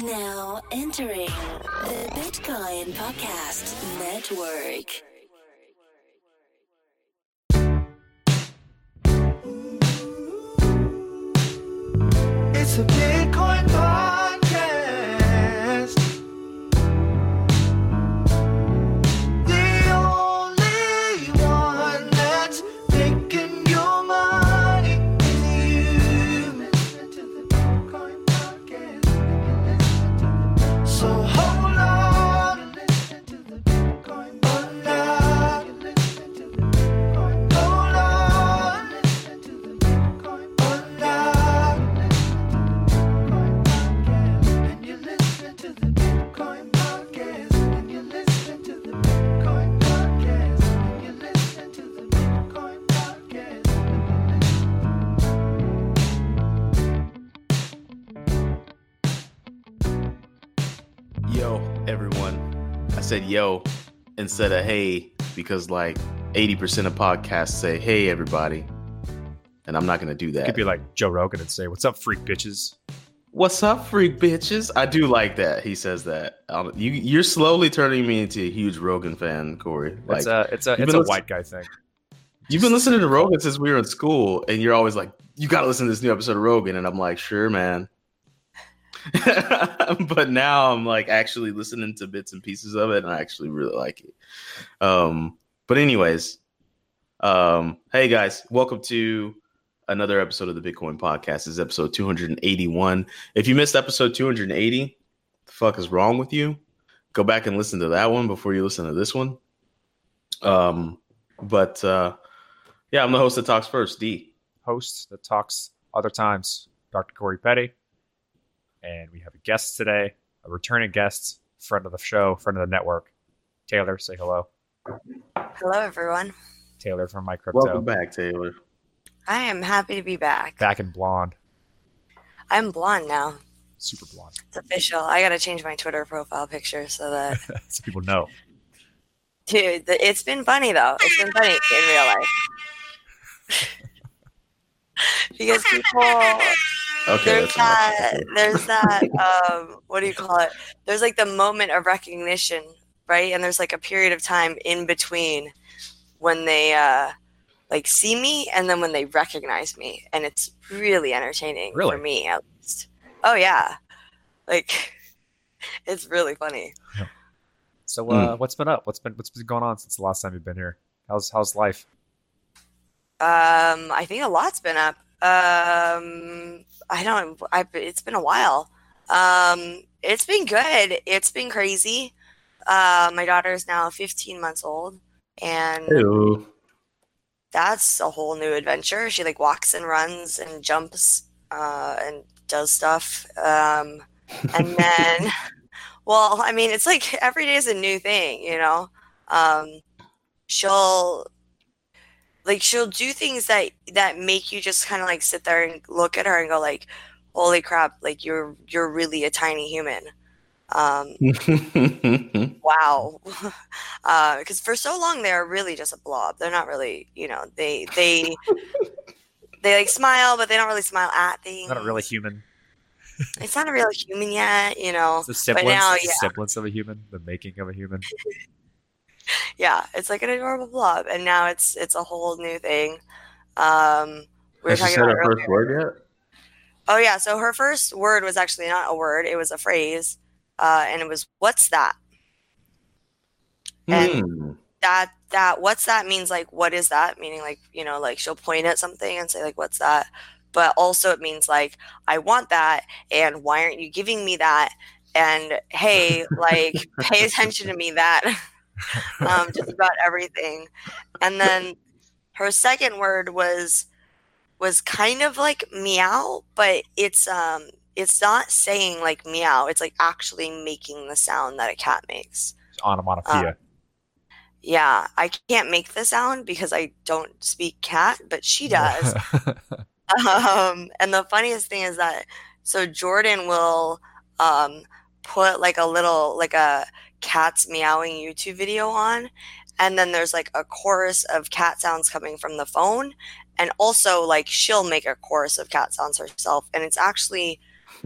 Now entering the Bitcoin Podcast Network. It's a Bitcoin said yo instead of hey because like 80% of podcasts say hey, everybody. And I'm not to do that. Could be like Joe Rogan and say, "What's up, freak bitches?" What's up, freak bitches? I do like that. He says that. Um, you, you're slowly turning me into a huge Rogan fan, Corey. Like, it's a it's a it's a listen- white guy thing. you've been listening to Rogan since we were in school, and you're always like, you got to listen to this new episode of Rogan. And I'm like, sure, man. but now I'm like actually listening to bits and pieces of it, and I actually really like it. Um, but anyways, um, hey guys, welcome to another episode of the Bitcoin Podcast. This is episode 281. If you missed episode 280, the fuck is wrong with you? Go back and listen to that one before you listen to this one. Um, but uh, yeah, I'm the host that talks first, D. Host that talks other times, Dr. Corey Petty, and we have a guest today, a returning guest, friend of the show, friend of the network, Taylor. Say hello, Hello, everyone. Taylor from My Welcome Crypto, back, Taylor. I am happy to be back. back in blonde, I'm blonde now. super blonde, It's official. I gotta change my Twitter profile picture so that, so people know. dude, it's been funny though. It's been funny in real life because people. Okay, There's that. There's that. Um, what do you call it? There's like the moment of recognition, right? And there's like a period of time in between when they uh, like see me and then when they recognize me, and it's really entertaining Really? for me at least. Oh yeah, like it's really funny. So, Hmm. uh, what's been up? What's been what's been going on since the last time you've been here? How's how's life? Um, I think a lot's been up. Um, I don't. I it's been a while. Um, it's been good. It's been crazy. Uh, my daughter is now 15 months old, and Hello. that's a whole new adventure. She like walks and runs and jumps uh, and does stuff. Um, and then, well, I mean, it's like every day is a new thing, you know. Um, she'll like she'll do things that that make you just kind of like sit there and look at her and go like, "Holy crap! Like you're you're really a tiny human." Um, wow uh because for so long they're really just a blob they're not really you know they they they like smile but they don't really smile at things Not a really human. it's not a real human yet you know It's the semblance, now, it's the yeah. semblance of a human, the making of a human. Yeah it's like an adorable blob and now it's it's a whole new thing. Um we were Has talking about her first word yet? oh yeah so her first word was actually not a word it was a phrase uh and it was what's that? And- Hmm. that that what's that? means like what is that? meaning like you know like she'll point at something and say like what's that? But also it means like i want that and why aren't you giving me that? And hey like pay attention to me that um just about everything and then her second word was was kind of like meow but it's um it's not saying like meow it's like actually making the sound that a cat makes Onomatopoeia. yeah, I can't make the sound because I don't speak cat, but she does. um, and the funniest thing is that so Jordan will um, put like a little like a cats meowing YouTube video on, and then there's like a chorus of cat sounds coming from the phone, and also like she'll make a chorus of cat sounds herself, and it's actually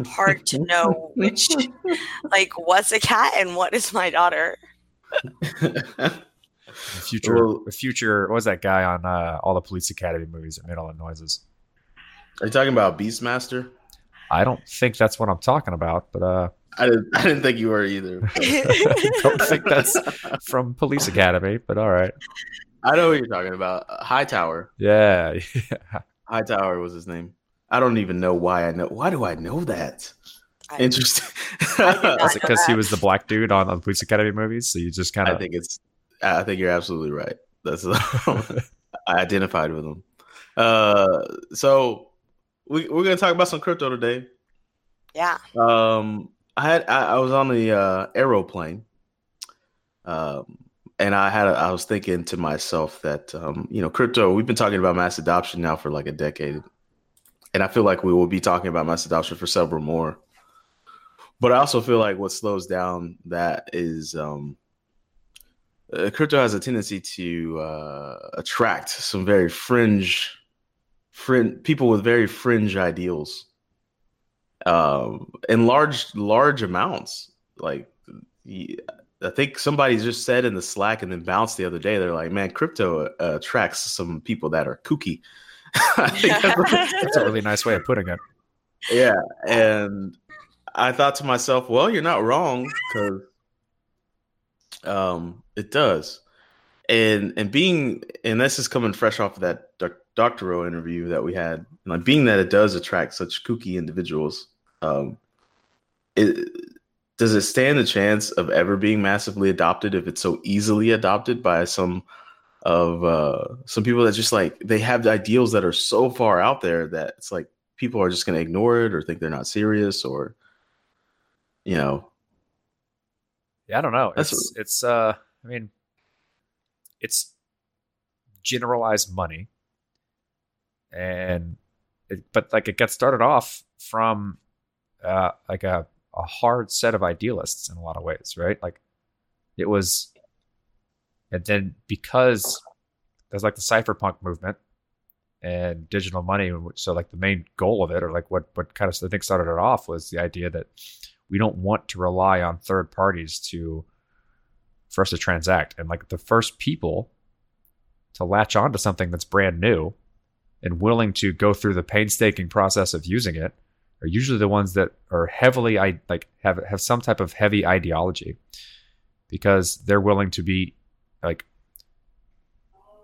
hard to know which, like, what's a cat and what is my daughter. The future, Well- future. What was that guy on uh, all the Police Academy movies that made all the noises? Are you talking about Beastmaster? I don't think that's what I'm talking about, but uh, I didn't. I didn't think you were either. don't think that's from Police Academy. But all right, I know what you're talking about. Uh, Hightower. yeah, Hightower was his name. I don't even know why I know. Why do I know that? I- Interesting. not Is it because he was the black dude on, on the Police Academy movies? So you just kind of. I of think it's. I think you're absolutely right. That's. I identified with him. Uh, so we we're gonna talk about some crypto today. Yeah. Um, I had I, I was on the uh, aeroplane, um, and I had a, I was thinking to myself that um, you know crypto. We've been talking about mass adoption now for like a decade, and I feel like we will be talking about mass adoption for several more. But I also feel like what slows down that is um, uh, crypto has a tendency to uh, attract some very fringe, fringe people with very fringe ideals um in large large amounts. Like I think somebody just said in the slack and then bounced the other day they're like man crypto uh, attracts some people that are kooky. That's- that's a really nice way of putting it. yeah and i thought to myself well you're not wrong because um it does. And and being and this is coming fresh off of that doc- doctoral interview that we had like being that it does attract such kooky individuals um it does it stand a chance of ever being massively adopted if it's so easily adopted by some of uh some people that just like they have the ideals that are so far out there that it's like people are just going to ignore it or think they're not serious or you know Yeah, I don't know. That's It's it's uh I mean it's generalized money. And it, but like it gets started off from uh like a a hard set of idealists in a lot of ways, right? Like it was and then because there's like the cypherpunk movement and digital money so like the main goal of it or like what what kind of I think started it off was the idea that we don't want to rely on third parties to for us to transact and like the first people to latch onto something that's brand new and willing to go through the painstaking process of using it are usually the ones that are heavily i like have have some type of heavy ideology because they're willing to be like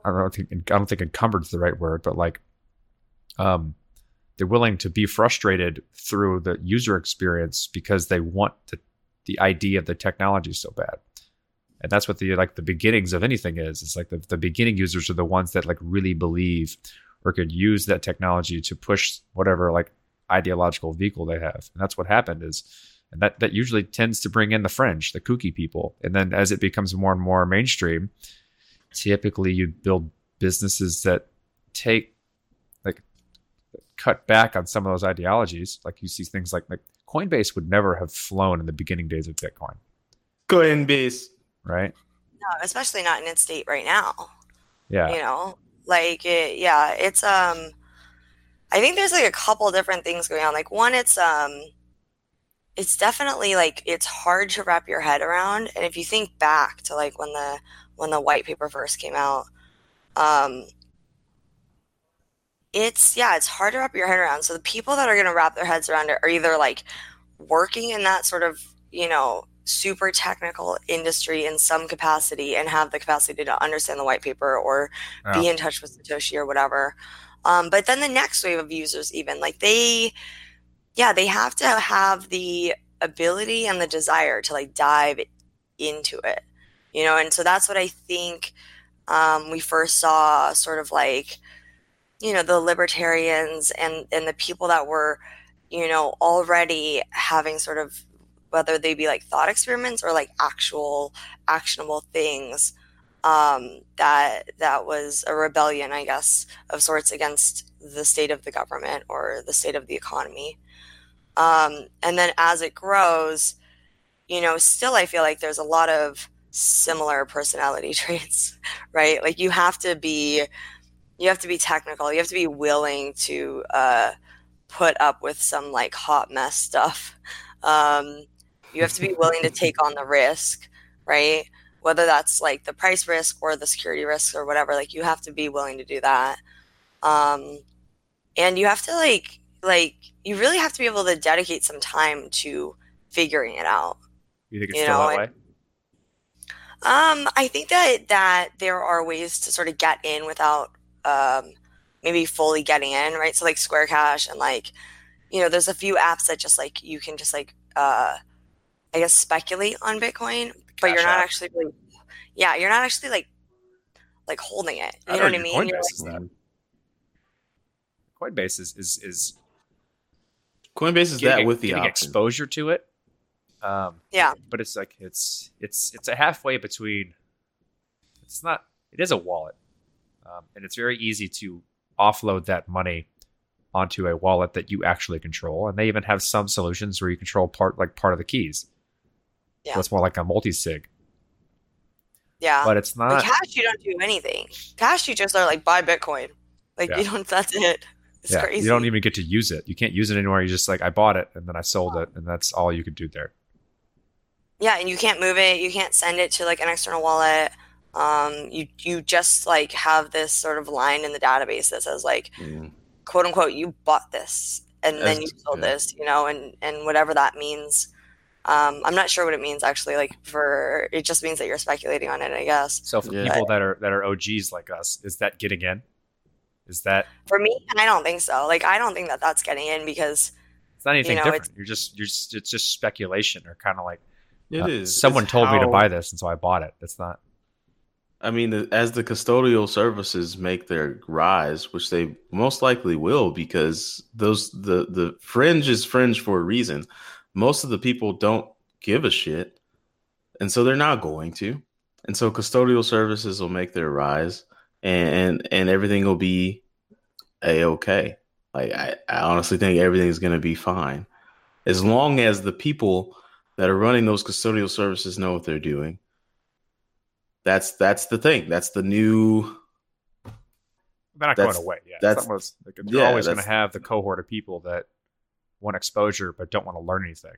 I don't think I don't think encumbered is the right word, but like um they're willing to be frustrated through the user experience because they want the, the idea of the technology so bad. And that's what the like the beginnings of anything is. It's like the, the beginning users are the ones that like really believe or could use that technology to push whatever like ideological vehicle they have. And that's what happened is and that, that usually tends to bring in the fringe, the kooky people. And then as it becomes more and more mainstream, typically you build businesses that take like cut back on some of those ideologies. Like you see things like like Coinbase would never have flown in the beginning days of Bitcoin, Coinbase. right? No, especially not in its state right now. Yeah. You know, like it, yeah, it's um. I think there's like a couple different things going on. Like one, it's um, it's definitely like it's hard to wrap your head around. And if you think back to like when the when the white paper first came out, um, it's yeah, it's hard to wrap your head around. So the people that are going to wrap their heads around it are either like working in that sort of you know super technical industry in some capacity and have the capacity to understand the white paper or be in touch with Satoshi or whatever. Um, but then the next wave of users, even like they, yeah, they have to have the ability and the desire to like dive into it, you know. And so that's what I think um, we first saw, sort of like, you know, the libertarians and and the people that were, you know, already having sort of whether they be like thought experiments or like actual actionable things um, that that was a rebellion, I guess, of sorts against the state of the government or the state of the economy. Um, and then as it grows, you know, still I feel like there's a lot of similar personality traits, right? Like you have to be, you have to be technical. You have to be willing to uh, put up with some like hot mess stuff. Um, you have to be willing to take on the risk, right? Whether that's like the price risk or the security risk or whatever, like you have to be willing to do that. Um, and you have to like like you really have to be able to dedicate some time to figuring it out. You think it's You still know, that way? Um, I think that that there are ways to sort of get in without um, maybe fully getting in, right? So like Square Cash and like, you know, there's a few apps that just like you can just like uh, I guess speculate on Bitcoin, but you're Cash not App. actually really, yeah, you're not actually like like holding it. I You know what I mean? You're Coinbase is that. Coinbase is is, is Coinbase is getting, that with the option. exposure to it. Um, Yeah. but it's like it's it's it's a halfway between. It's not. It is a wallet, um, and it's very easy to offload that money onto a wallet that you actually control. And they even have some solutions where you control part like part of the keys. Yeah. So it's more like a multi sig, yeah. but it's Like not. cash, you don't do anything. Cash, you just are like buy Bitcoin. Like Yeah. you don't. That's it. It's yeah, crazy. you don't even get to use it. You can't use it anymore. You just like I bought it and then I sold it, and that's all you could do there. Yeah, and you can't move it. You can't send it to like an external wallet. Um, you you just like have this sort of line in the database that says like Mm. quote unquote you bought this and then you sold yeah. this, you know, and and whatever that means. Um, I'm not sure what it means actually. Like for it just means that you're speculating on it, I guess. So for Yeah. people that are that are OGs like us, is that getting in? Is that For me, I don't think so. Like I don't think that that's getting in because it's not anything know, different? You're just you're just it's just speculation or kind of like It uh, is. someone It's told me to buy this and so I bought it. It's not. I mean, as the custodial services make their rise, which they most likely will, because those the the fringe is fringe for a reason. Most of the people don't give a shit, and so they're not going to. And so custodial services will make their rise, and and, and everything will be a okay. Like I, I honestly think everything's going to be fine, as long as the people that are running those custodial services know what they're doing that's that's the thing. That's the new. They're not going away. Yeah, that's- that's almost, like, you're yeah, always going to have the cohort of people that want exposure but don't want to learn anything.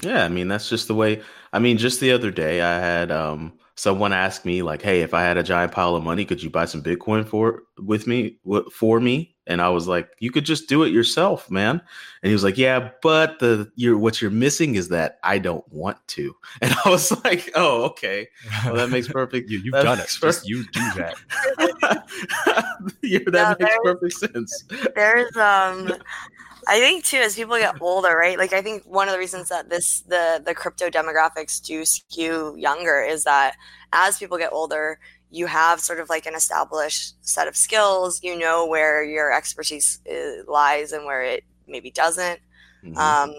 Yeah, I mean that's just the way. I mean, just the other day, I had um someone ask me like, "Hey, if I had a giant pile of money, could you buy some Bitcoin for with me w- for me?" And I was like, "You could just do it yourself, man." And he was like, "Yeah, but the you're what you're missing is that I don't want to." And I was like, "Oh, okay. Well, that makes perfect. you, you've done it. makes Just you do that. yeah, Yeah, that makes perfect sense. there's um I think too as people get older, right? Like I think one of the reasons that this the the crypto demographics do skew younger is that as people get older, you have sort of like an established set of skills. You know where your expertise uh, lies and where it maybe doesn't. Mhm. Um,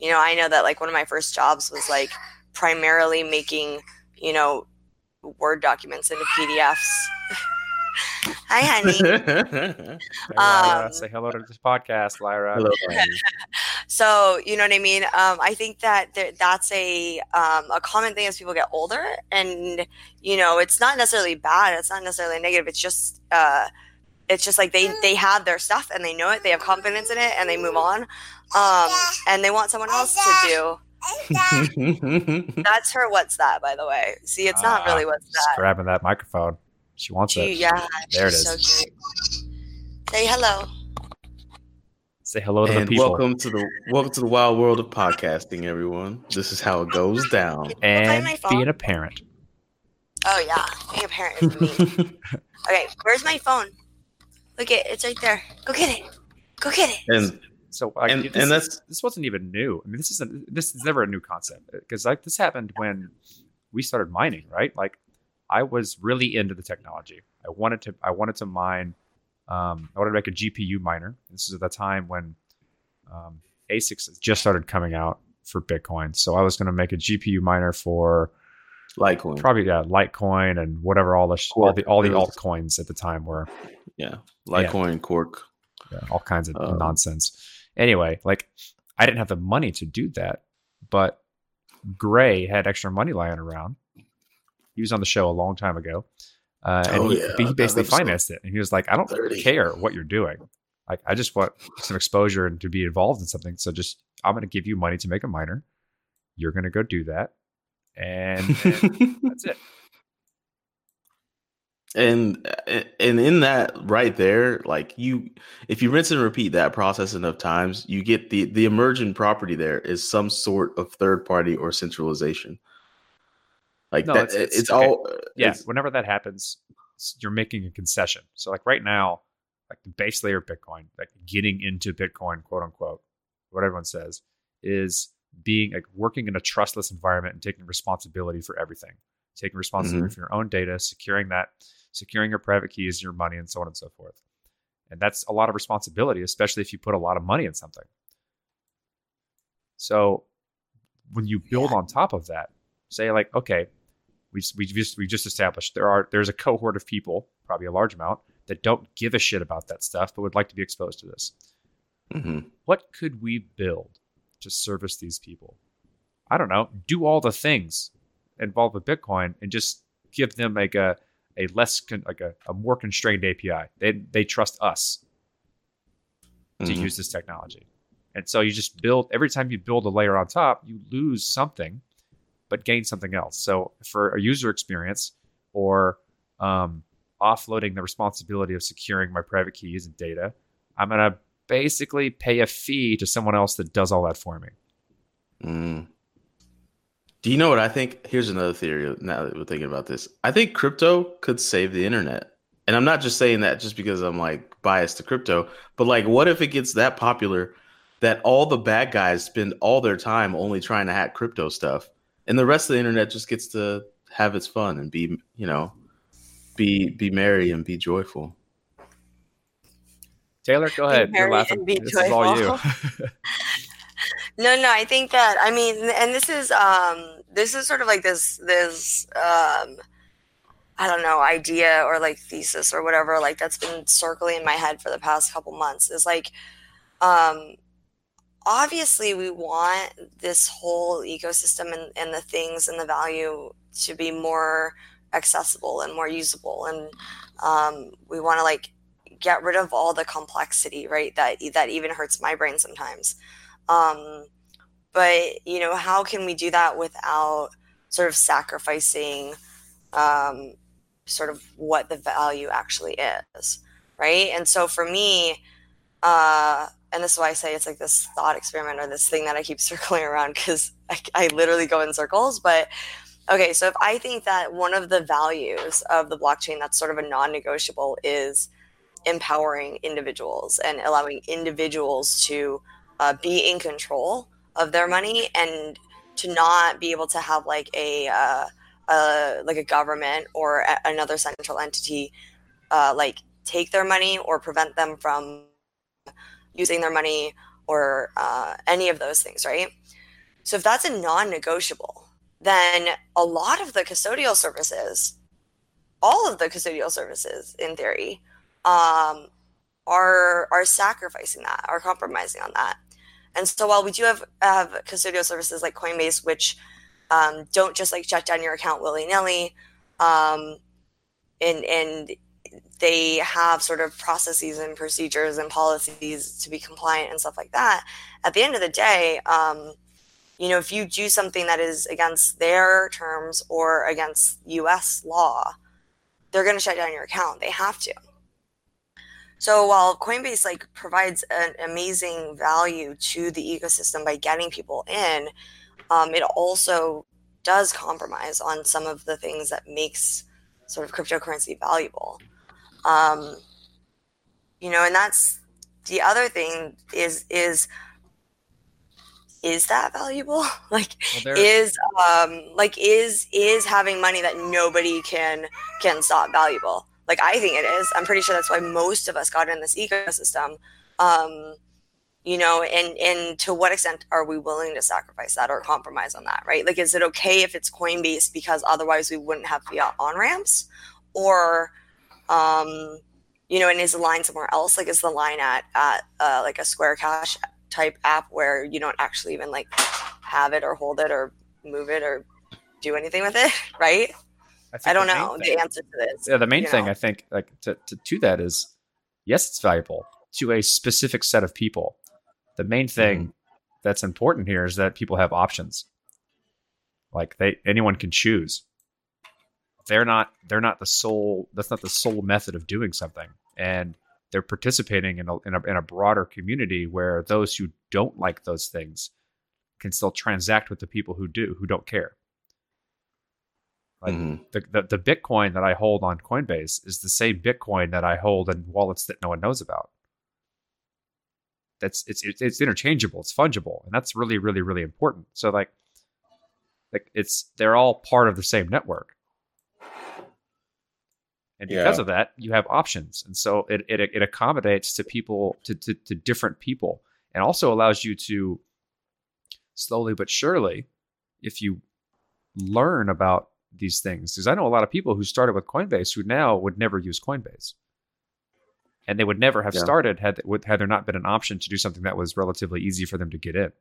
you know, I know that like one of my first jobs was like primarily making, you know, Word documents into PDFs. Hi, honey. Hey, Lyra, Um, say hello to this podcast, Lyra. Hello, Ryan. So you know what I mean. Um, I think that there, that's a um, a common thing as people get older, and you know, it's not necessarily bad. It's not necessarily negative. It's just uh, it's just like they they have their stuff and they know it. They have confidence in it, and they move on. Um, and they want someone else to do. That's her. What's that? By the way, see, it's not Ah, really what's Just that. grabbing that microphone. She wants She, it. yeah, There it she's is. So cute. Say hello. Say hello to the people. welcome to the welcome to the wild world of podcasting, everyone. This is how it goes down. and being oh, a parent. Oh yeah, being a parent is me. Okay, where's my phone? Look it, it's right there. Go get it. Go get it. and So like, And- this, and that's- this wasn't even new. I mean, this isn't this is never a new concept because like this happened when we started mining, right? Like I was really into the technology. I wanted to I wanted to mine. Um, I wanted to make a GPU miner. This is at the time when um, ASICs just started coming out for Bitcoin. So I was going to make a GPU miner for Litecoin, probably yeah Litecoin and whatever all the sh- all the all the altcoins at the time were. yeah, Litecoin, Cork. yeah, all kinds of Um, nonsense. Anyway, like I didn't have the money to do that, but Gray had extra money lying around. He was on the show a long time ago, uh, and Oh, he, yeah, he basically financed it. And he was like, "I don't 30. care what you're doing. Like I just want some exposure and to be involved in something. So just I'm going to give you money to make a miner. You're going to go do that, and, and that's it. and and in that right there like you if you rinse and repeat that process enough times you get the the emergent property there is some sort of third party or centralization like No, that it's- it's, it's- okay. all Yeah, it's- whenever that happens, you're making a concession. So like right now, like the base layer of Bitcoin, like getting into Bitcoin, quote unquote, what everyone says, is being like working in a trustless environment and taking responsibility for everything. Taking responsibility mm-hmm. for your own data, securing that, securing your private keys, your money, and so on and so forth. And that's a lot of responsibility, especially if you put a lot of money in something. So when you build on top of that, say like, okay, we we just we just established there are there's a cohort of people, probably a large amount, that don't give a shit about that stuff, but would like to be exposed to this. Mhm. What could we build to service these people? I don't know. Do all the things involved with Bitcoin and just give them like a a less con, like a, a more constrained API. They they trust us to Mhm. use this technology. And so you just build every time you build a layer on top, you lose something, but gain something else. So for a user experience or um, offloading the responsibility of securing my private keys and data, I'm gonna basically pay a fee to someone else that does all that for me. Mm. Do you know what I think? Here's another theory. Now that we're thinking about this, I think crypto could save the internet. And I'm not just saying that just because I'm like biased to crypto, but like, what if it gets that popular that all the bad guys spend all their time only trying to hack crypto stuff, and the rest of the internet just gets to have its fun and be, you know, be be merry and be joyful. Taylor, go Be ahead. You're merry laughing. and be This is all you. joyful. No, no, I think that I mean, and this is um, this is sort of like this this um, I don't know idea or like thesis or whatever like that's been circling in my head for the past couple months is like, um, obviously we want this whole ecosystem and, and the things and the value to be more accessible and more usable, and um, we want to like get rid of all the complexity, right? That that even hurts my brain sometimes. Um, but you know, how can we do that without sort of sacrificing um, sort of what the value actually is, right? And so for me, uh, and this is why I say it's like this thought experiment or this thing that I keep circling around because I, I literally go in circles. But okay, so if I think that one of the values of the blockchain that's sort of a non-negotiable is empowering individuals and allowing individuals to uh, be in control of their money and to not be able to have like a uh, uh, like a government or a- another central entity uh, like take their money or prevent them from using their money or uh, any of those things, right? So if that's a non-negotiable, then a lot of the custodial services, all of the custodial services, in theory, um, are are sacrificing that, are compromising on that. And so while we do have have custodial services like Coinbase, which um, don't just like shut down your account willy nilly, um, and and they have sort of processes and procedures and policies to be compliant and stuff like that. At the end of the day, um, you know, if you do something that is against their terms or against U.S. law, they're going to shut down your account. They have to. So while Coinbase like provides an amazing value to the ecosystem by getting people in, um, it also does compromise on some of the things that makes sort of cryptocurrency valuable. Um, you know, and that's the other thing is is is that valuable? like Well, is um like is is having money that nobody can can stop valuable? Like i think it is. I'm pretty sure that's why most of us got in this ecosystem. Um you know and and to what extent are we willing to sacrifice that or compromise on that right? Like is it okay if it's coinbase because otherwise we wouldn't have fiat on ramps? Or um you know and is the line somewhere else like is the line at at uh, like a square cash type app where you don't actually even like have it or hold it or move it or do anything with it right think i don't the know thing- the answer to this yeah the main thing know? i think like to, to, to that is yes it's valuable to a specific set of people. The main thing that's important here is that people have options. Like they anyone can choose. They're not they're not the sole that's not the sole method of doing something. And they're participating in a, in a in a broader community where those who don't like those things can still transact with the people who do who don't care. Like Mhm. the, the the Bitcoin that I hold on Coinbase is the same Bitcoin that I hold in wallets that no one knows about. That's it's it's, it's interchangeable, it's fungible, and that's really really really important. So like, like it's they're all part of the same network, and because Yeah. of that, you have options, and so it it, it accommodates to people to, to to different people, and also allows you to slowly but surely, if you learn about these things because I know a lot of people who started with Coinbase who now would never use Coinbase, and they would never have Yeah. started had would had there not been an option to do something that was relatively easy for them to get in.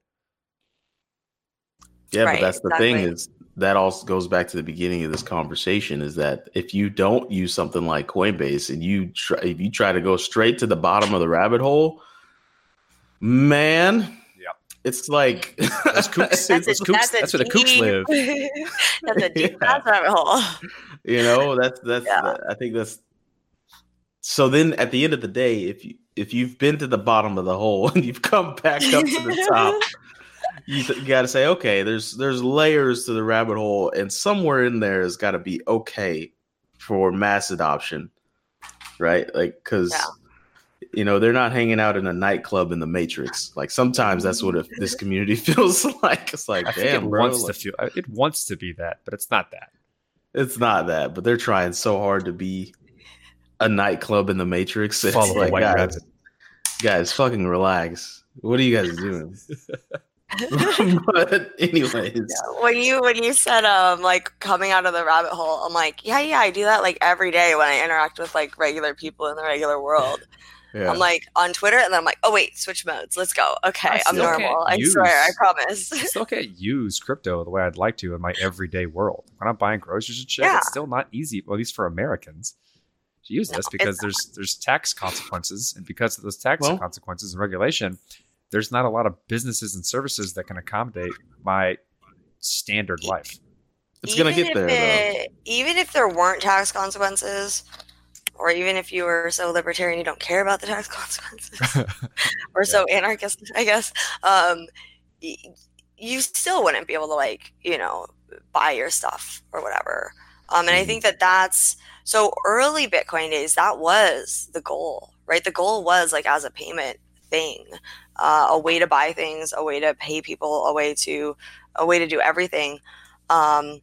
Yeah, Right, but that's the thing is that also goes back to the beginning of this conversation is that if you don't use something like Coinbase and you try if you try to go straight to the bottom of the rabbit hole, man, Yep. it's like Those kooks- That's, those a, kooks- that's, that's where the kooks live. that's a deep Yeah. rabbit hole. you know that's that's Yeah. i think that's so then at the end of the day if you if you've been to the bottom of the hole and you've come back up to the top you, th- you got to say okay there's there's layers to the rabbit hole and somewhere in there has got to be okay for mass adoption right like because Yeah. you know they're not hanging out in a nightclub in the matrix like sometimes that's what it, mm-hmm. this community feels like it's like I think damn it bro wants like- to feel it wants to be that, but it's not that. it's not that, but they're trying so hard to be a nightclub in the Matrix. It's Follow the like, white guys, rabbit. guys, fucking relax. What are you guys doing? but anyways, when you when you said um like coming out of the rabbit hole, I'm like, yeah, yeah, I do that like every day when I interact with like regular people in the regular world. yeah. I'm like on Twitter, and then I'm like, oh wait, switch modes, let's go. Okay, I'm normal. I use- swear, I promise. I still can't use crypto the way I'd like to in my everyday world. When I'm buying groceries and shit, Yeah. it's still not easy, well, at least for Americans, to use No, this because not. there's there's tax consequences, and because of those tax Well- consequences and regulation, there's not a lot of businesses and services that can accommodate my standard life. it's gonna get if there though. it- Even if there weren't tax consequences, or even if you were so libertarian you don't care about the tax consequences, or so anarchist, I guess, um, you still wouldn't be able to like you know buy your stuff or whatever. Um, and I Mhm. think that that's so early Bitcoin days. That was the goal, right? The goal was like as a payment thing, uh, a way to buy things, a way to pay people, a way to a way to do everything. Um,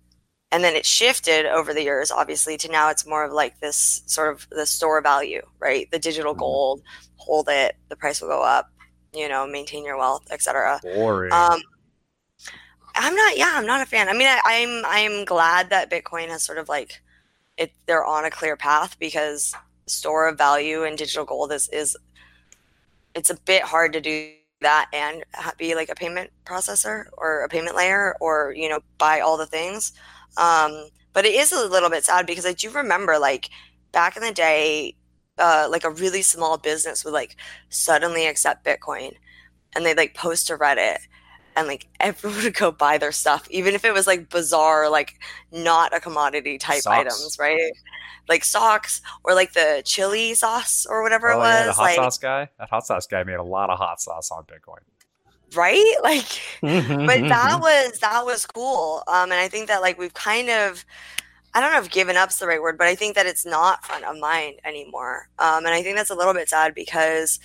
and then it shifted over the years, obviously, to now it's more of like this sort of the store value, right? The digital Mhm. gold, hold it, the price will go up, you know, maintain your wealth, etc. Boring. Um, I'm not. Yeah, I'm not a fan. I mean, I, I'm I'm glad that Bitcoin has sort of like it. They're on a clear path because store of value and digital gold is is it's a bit hard to do that and be like a payment processor or a payment layer or you know buy all the things. Um, but it is a little bit sad because I do remember like back in the day, uh, like a really small business would like suddenly accept Bitcoin and they'd like post to Reddit and like everyone would go buy their stuff, even if it was like bizarre, like not a commodity type Socks. items, right? Like socks or like the chili sauce or whatever oh it was. yeah, the hot like sauce guy. That hot sauce guy made a lot of hot sauce on Bitcoin. right? Like but that was that was cool. Um and I think that like we've kind of I don't know if given up's the right word, but I think that it's not front of mind anymore. Um, and I think that's a little bit sad because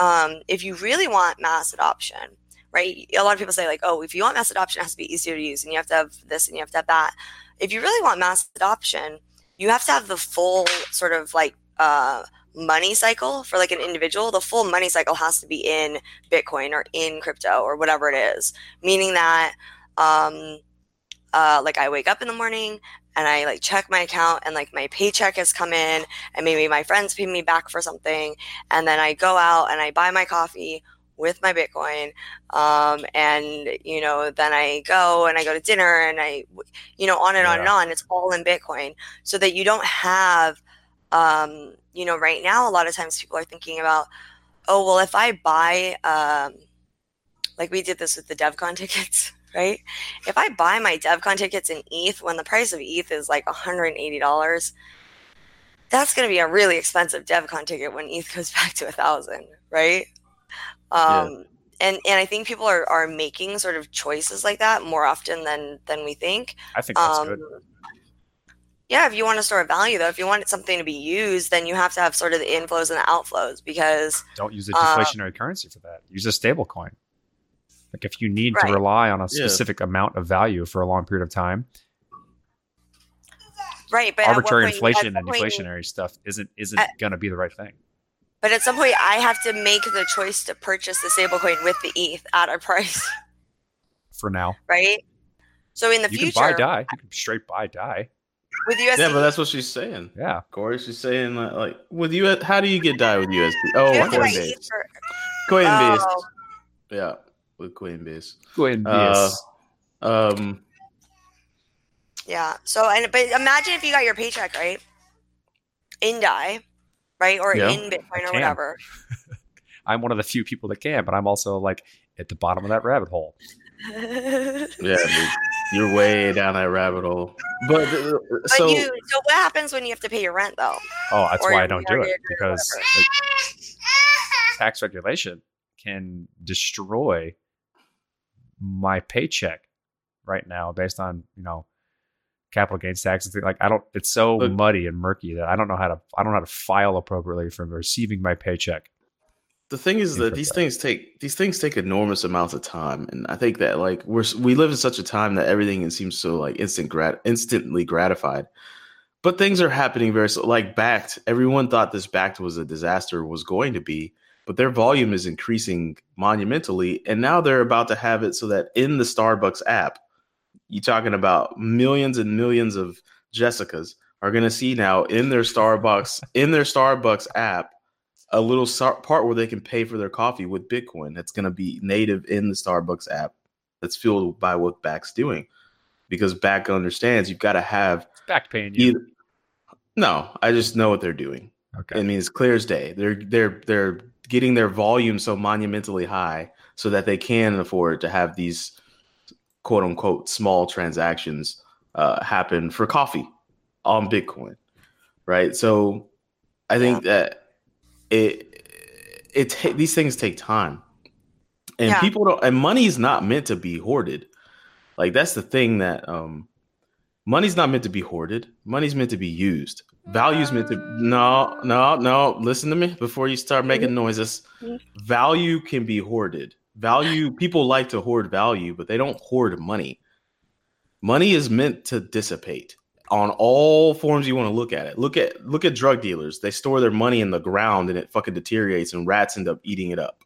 um, if you really want mass adoption, right? A lot of people say like, oh, if you want mass adoption, it has to be easier to use, and you have to have this and you have to have that. If you really want mass adoption, you have to have the full sort of like uh, money cycle for like an individual. The full money cycle has to be in Bitcoin or in crypto or whatever it is, meaning that. Um, uh, like I wake up in the morning and I like check my account and like my paycheck has come in and maybe my friends pay me back for something and then I go out and I buy my coffee with my Bitcoin um, and you know then I go and I go to dinner and I you know on and on and on it's all in Bitcoin so that you don't have um, you know right now a lot of times people are thinking about oh well, if I buy, um, like we did this with the DevCon tickets, right? If I buy my DevCon tickets in ETH when the price of ETH is like $180, that's going to be a really expensive DevCon ticket when ETH goes back to a thousand, right? Um, and and I think people are, are making sort of choices like that more often than than we think. I think that's Um, good. yeah, if you want to store a value though, if you want something to be used, then you have to have sort of the inflows and the outflows because Don't use a uh, deflationary currency for that. Use a stable coin. Like if you need Right. to rely on a Yeah. specific amount of value for a long period of time, right, but arbitrary point- inflation and some deflationary stuff isn't isn't At- going to be the right thing. But at some point, I have to make the choice to purchase the stablecoin with the ETH at a price, For now, right? So in the you future, can buy DAI. You can straight buy DAI. with USD, Yeah, but that's what she's saying. Yeah, Corey, she's saying like, like with you, how do you get DAI with USD? Oh, you have to buy Coinbase. ETH for- Coinbase. Oh, Yeah, with Coinbase. go ahead Uh, Um, yeah. So and but imagine if you got your paycheck right in DAI, right, or Yeah. in Bitcoin or whatever. I'm one of the few people that can, but I'm also like at the bottom of that rabbit hole. yeah, dude, you're way down that rabbit hole. But uh, But so you, so what happens when you have to pay your rent though? Oh, that's Or why I don't do it because like, tax regulation can destroy my paycheck right now based on you know capital gains tax and things like I don't. It's so Look- muddy and murky that I don't know how to. I don't know how to file appropriately from receiving my paycheck. the thing is that these that. things take these things take enormous amounts of time, and I think that like we're we live in such a time that everything seems so like instant grat instantly gratified. But things are happening very so like Bakkt. Everyone thought this Bakkt was a disaster was going to be, but their volume is increasing monumentally, and now they're about to have it so that in the Starbucks app, you talking about millions and millions of Jessicas are going to see now in their Starbucks in their Starbucks app a little part where they can pay for their coffee with Bitcoin. That's going to be native in the Starbucks app. That's fueled by what Bakkt's doing, because Back understands you've got to have It's Bakkt paying you. either. No, I just know what they're doing. Okay. I mean, it's clear as day. They're they're they're getting their volume so monumentally high so that they can afford to have these quote unquote small transactions uh, happen for coffee on Bitcoin, right? So I think that it it ta- these things take time, and Yeah. people don't. And money is not meant to be hoarded. Like that's the thing that um, money's not meant to be hoarded. Money's meant to be used. Value's meant to no no no. Listen to me before you start making noises. Value can be hoarded. Value people like to hoard value, but they don't hoard money. Money is meant to dissipate on all forms you want to look at it. Look at look at drug dealers. They store their money in the ground and it fucking deteriorates and rats end up eating it up.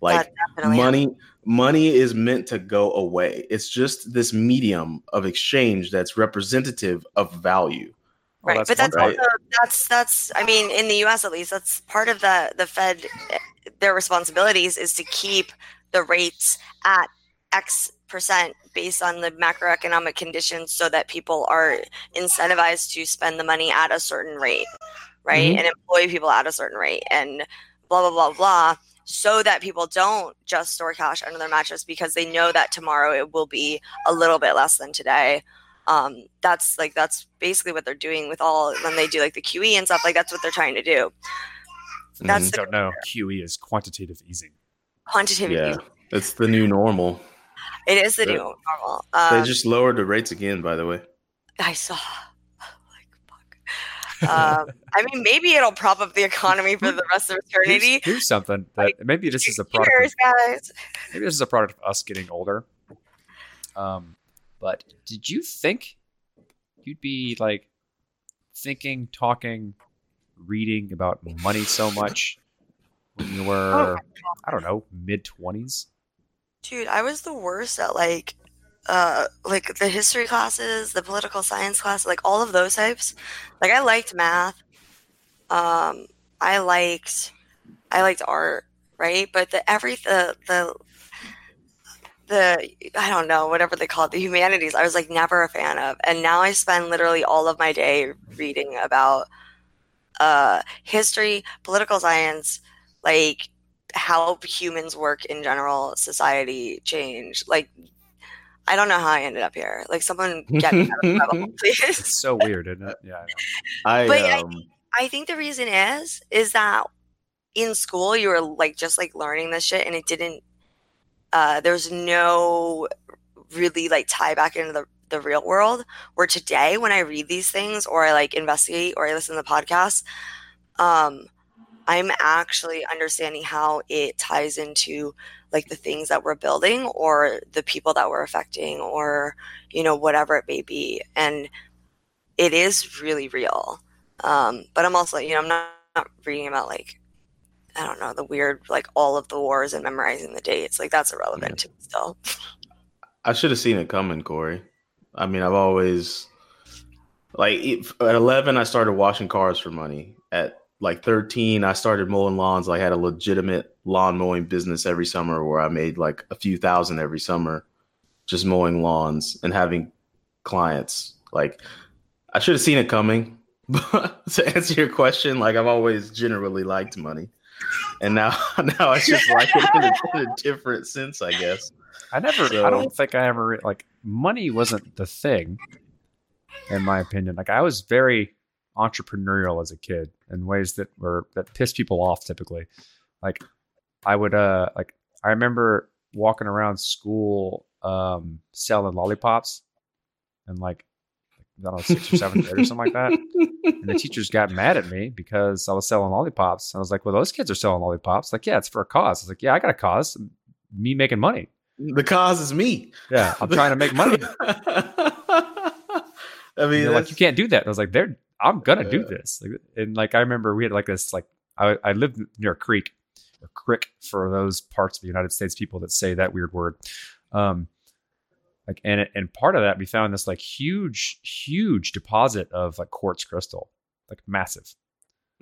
Like That definitely money money is meant to go away. It's just this medium of exchange that's representative of value. Oh, right but that's right. also that's that's i mean in the us at least that's part of the the fed their responsibilities is to keep the rates at x percent based on the macroeconomic conditions so that people are incentivized to spend the money at a certain rate right Mhm. and employ people at a certain rate and blah blah blah blah so that people don't just store cash under their mattress because they know that tomorrow it will be a little bit less than today um, that's like that's basically what they're doing with all when they do like the QE and stuff like that's what they're trying to do. That's I the don't know. QE is quantitative easing. Quantitative Yeah. easing. It's the new normal. It is the They- new normal. They Um, just lowered the rates again, by the way. I saw. Like fuck. Um, I mean, maybe it'll prop up the economy for the rest of eternity. here's something that maybe this is a product. Cheers, Of, guys. maybe this is a product of us getting older. Um, but did you think you'd be like thinking, talking, reading about money so much when you were, I don't know, mid twenties? Dude, I was the worst at like uh like the history classes, the political science class, like all of those types. Like I liked math. Um I liked I liked art, right? But the every the the the I don't know, whatever they call it, the humanities, I was like never a fan of. And now I spend literally all of my day reading about uh history, political science, like how humans work in general, society change. Like, I don't know how I ended up here. Like, someone get me out of the bubble, please. It's so weird, isn't it? Yeah. I know. I But I um, I think the reason is is that in school you were like just like learning this shit and it didn't uh there's no really like tie back into the the real world where today when I read these things or I like investigate or I listen to the podcast um I'm actually understanding how it ties into like the things that we're building or the people that we're affecting or you know whatever it may be and it is really real um, but I'm also, you know, I'm not, not reading about like, I don't know, the weird, like all of the wars and memorizing the dates. Like that's irrelevant to me still. I should have seen it coming, Corey. I mean, I've always like at 11 I started washing cars for money. At like 13 I started mowing lawns. I had a legitimate lawn mowing business every summer where I made like a few thousand every summer just mowing lawns and having clients. Like I should have seen it coming. But to answer your question, like I've always generally liked money. And now now I just like it in a, in a different sense, I guess. I never. So- I don't think I ever like money wasn't the thing, in my opinion. Like I was very entrepreneurial as a kid in ways that were that pissed people off typically. Like I would uh like I remember walking around school um selling lollipops and like I don't know sixth or seventh grade or something like that. And the teachers got mad at me because I was selling lollipops. And I was like, well, those kids are selling lollipops. Like, yeah, it's for a cause. I was like, yeah, I got a cause. Me making money. The cause is me. Yeah, I'm trying to make money. I mean, like, you can't do that. And I was like, they're, I'm gonna do this. And like, I remember we had like this, like, I, I lived near a creek, or crick for those parts of the United States people that say that weird word. Um, like, and and part of that we found this like huge, huge deposit of like quartz crystal, like massive.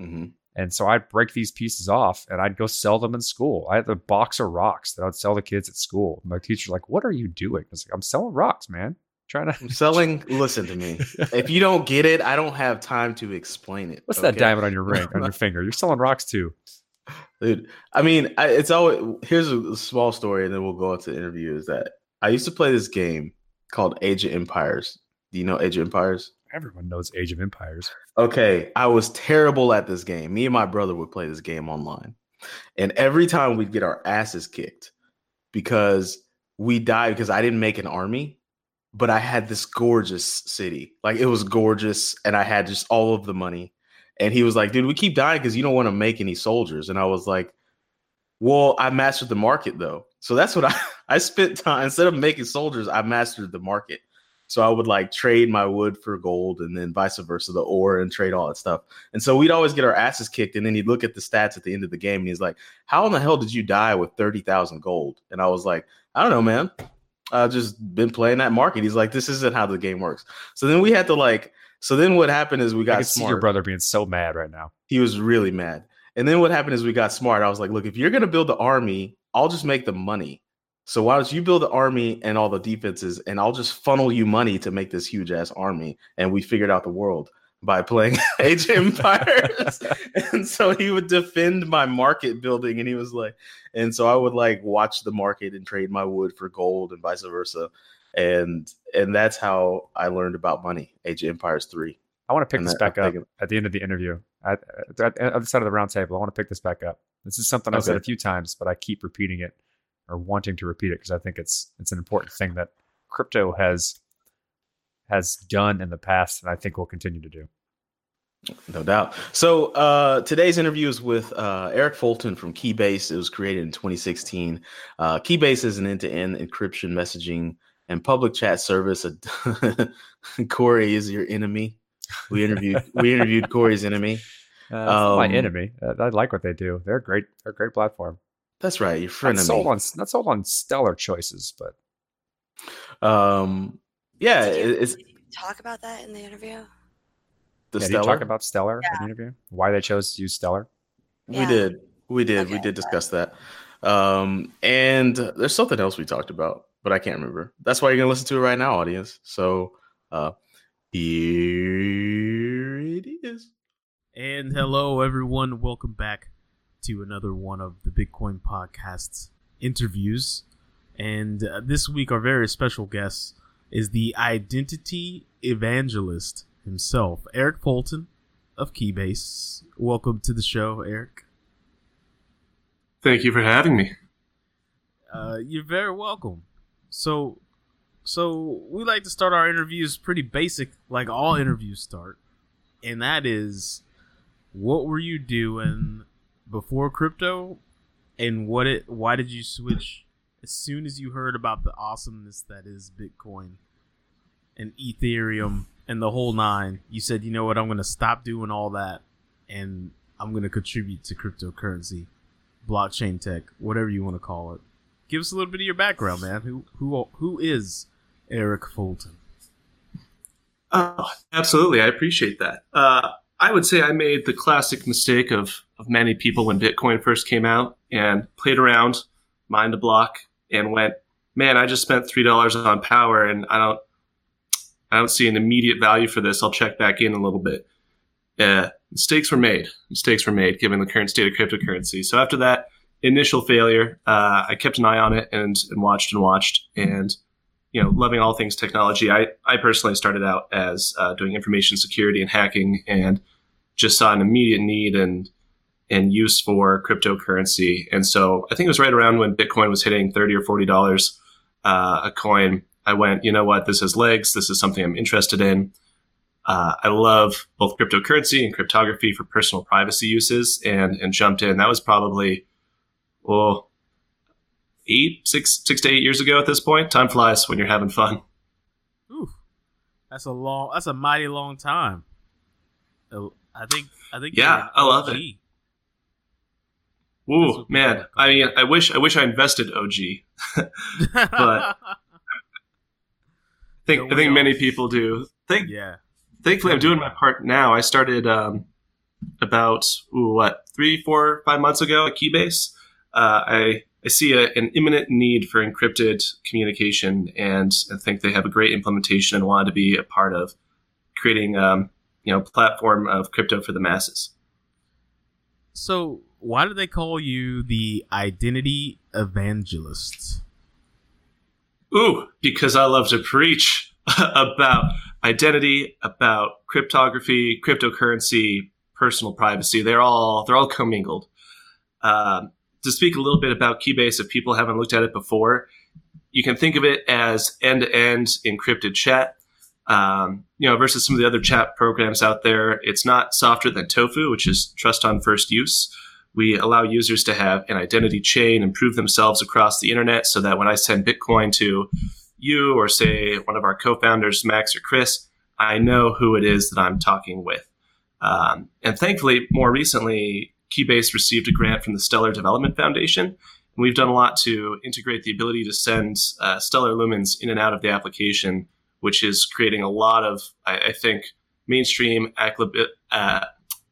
Mm-hmm. And so I'd break these pieces off and I'd go sell them in school. I had a box of rocks that I'd sell to kids at school. My teacher's like, "What are you doing?" I was like, "I'm selling rocks, man. Trying to." I'm selling. Listen to me. If you don't get it, I don't have time to explain it. What's that diamond on your ring on your finger? You're selling rocks too. Dude, I mean, I, it's always here's a, a small story, and then we'll go into the interview. Is that I used to play this game called Age of Empires. Do you know Age of Empires? Everyone knows Age of Empires. Okay, I was terrible at this game. Me and my brother would play this game online. And every time we'd get our asses kicked because we died because I didn't make an army, but I had this gorgeous city. Like it was gorgeous and I had just all of the money. And he was like, dude, we keep dying because you don't want to make any soldiers. And I was like, well, I mastered the market though. So that's what I, I spent time instead of making soldiers, I mastered the market. So I would like trade my wood for gold and then vice versa, the ore and trade all that stuff. And so we'd always get our asses kicked. And then he'd look at the stats at the end of the game and he's like, How in the hell did you die with 30,000 gold? And I was like, I don't know, man. I've just been playing that market. He's like, This isn't how the game works. So then we had to like, so then what happened is we I got see smart your brother being so mad right now. he was really mad. And then what happened is we got smart. I was like, look, if you're gonna build the army, I'll just make the money. So why don't you build the army and all the defenses, and I'll just funnel you money to make this huge ass army. And we figured out the world by playing Age of Empires. and so he would defend my market building, and he was like, and so I would like watch the market and trade my wood for gold and vice versa. And and that's how I learned about money. Age of Empires three. I want to pick And this back up at the end of the interview. At, at, at the other side of the round table, I want to pick this back up. This is something I've said a few times, but I keep repeating it or wanting to repeat it because I think it's it's an important thing that crypto has has done in the past, and I think will continue to do. No doubt. So uh, today's interview is with uh, Eric Fulton from Keybase. It was created in 2016. Uh, Keybase is an end-to-end encryption messaging and public chat service. Corey is your enemy. We interviewed we interviewed Corey's enemy. Uh, it's my Um, enemy. I like what they do. They're great. They're a great platform. That's right, your Not friend sold enemy. on not sold on stellar choices, but Um, yeah, Did you- it's did you talk about that in the interview. the yeah, did you stellar. talk about stellar in the interview? Why they chose to use stellar? We did. We did. We did discuss that. Um, and there's something else we talked about, but I can't remember. That's why you're gonna listen to it right now, audience. So uh here it is. And hello, everyone. Welcome back to another one of the Bitcoin Podcast's interviews. And uh, this week, our very special guest is the identity evangelist himself, Eric Fulton of Keybase. Welcome to the show, Eric. Thank you for having me. Uh, you're very welcome. So, so we like to start our interviews pretty basic, like all interviews start, and that is, what were you doing before crypto, and what it? Why did you switch as soon as you heard about the awesomeness that is Bitcoin and Ethereum and the whole nine? You said, you know what, I'm going to stop doing all that, and I'm going to contribute to cryptocurrency, blockchain tech, whatever you want to call it give us a little bit of your background, man. Who who who is Eric Fulton? Oh, absolutely. I appreciate that. Uh, I would say I made the classic mistake of, of many people when Bitcoin first came out and played around, mined a block, and went, man, I just spent three dollars on power, and I don't, I don't see an immediate value for this. I'll check back in a little bit. Uh, mistakes were made. Mistakes were made given the current state of cryptocurrency. So after that, initial failure, uh, I kept an eye on it and, and watched and watched. And, you know, loving all things technology, I, I personally started out as uh, doing information security and hacking and just saw an immediate need and, and use for cryptocurrency. And so I think it was right around when Bitcoin was hitting 30 or $40 uh, a coin. I went, you know what, this has legs. This is something I'm interested in. Uh, I love both cryptocurrency and cryptography for personal privacy uses and, and jumped in. That was probably well, eight, six, six to eight years ago at this point. Time flies when you're having fun. Ooh, that's a long. That's a mighty long time. I think. I think. Yeah, I love it. Ooh, man. I mean, I wish, I wish I invested OG. But- I think, Don't I think all? many people do. Think, yeah. thankfully, I'm doing my part now. I started um, about ooh, what three, four, five months ago at Keybase. Uh, I I see a, an imminent need for encrypted communication, and I think they have a great implementation and wanted to be a part of creating um, you know platform of crypto for the masses. So, why do they call you the identity evangelist? Ooh, because I love to preach about identity, about cryptography, cryptocurrency, personal privacy. They're all they're all commingled. Um, to speak a little bit about Keybase, if people haven't looked at it before, you can think of it as end-to-end encrypted chat. Um, you know, versus some of the other chat programs out there, it's not softer than TOFU, which is trust on first use. We allow users to have an identity chain and prove themselves across the internet so that when I send Bitcoin to you or say one of our co-founders, Max or Chris, I know who it is that I'm talking with. Um, and thankfully, more recently, Keybase received a grant from the Stellar Development Foundation. And we've done a lot to integrate the ability to send uh, Stellar lumens in and out of the application, which is creating a lot of, I, I think, mainstream accli- uh,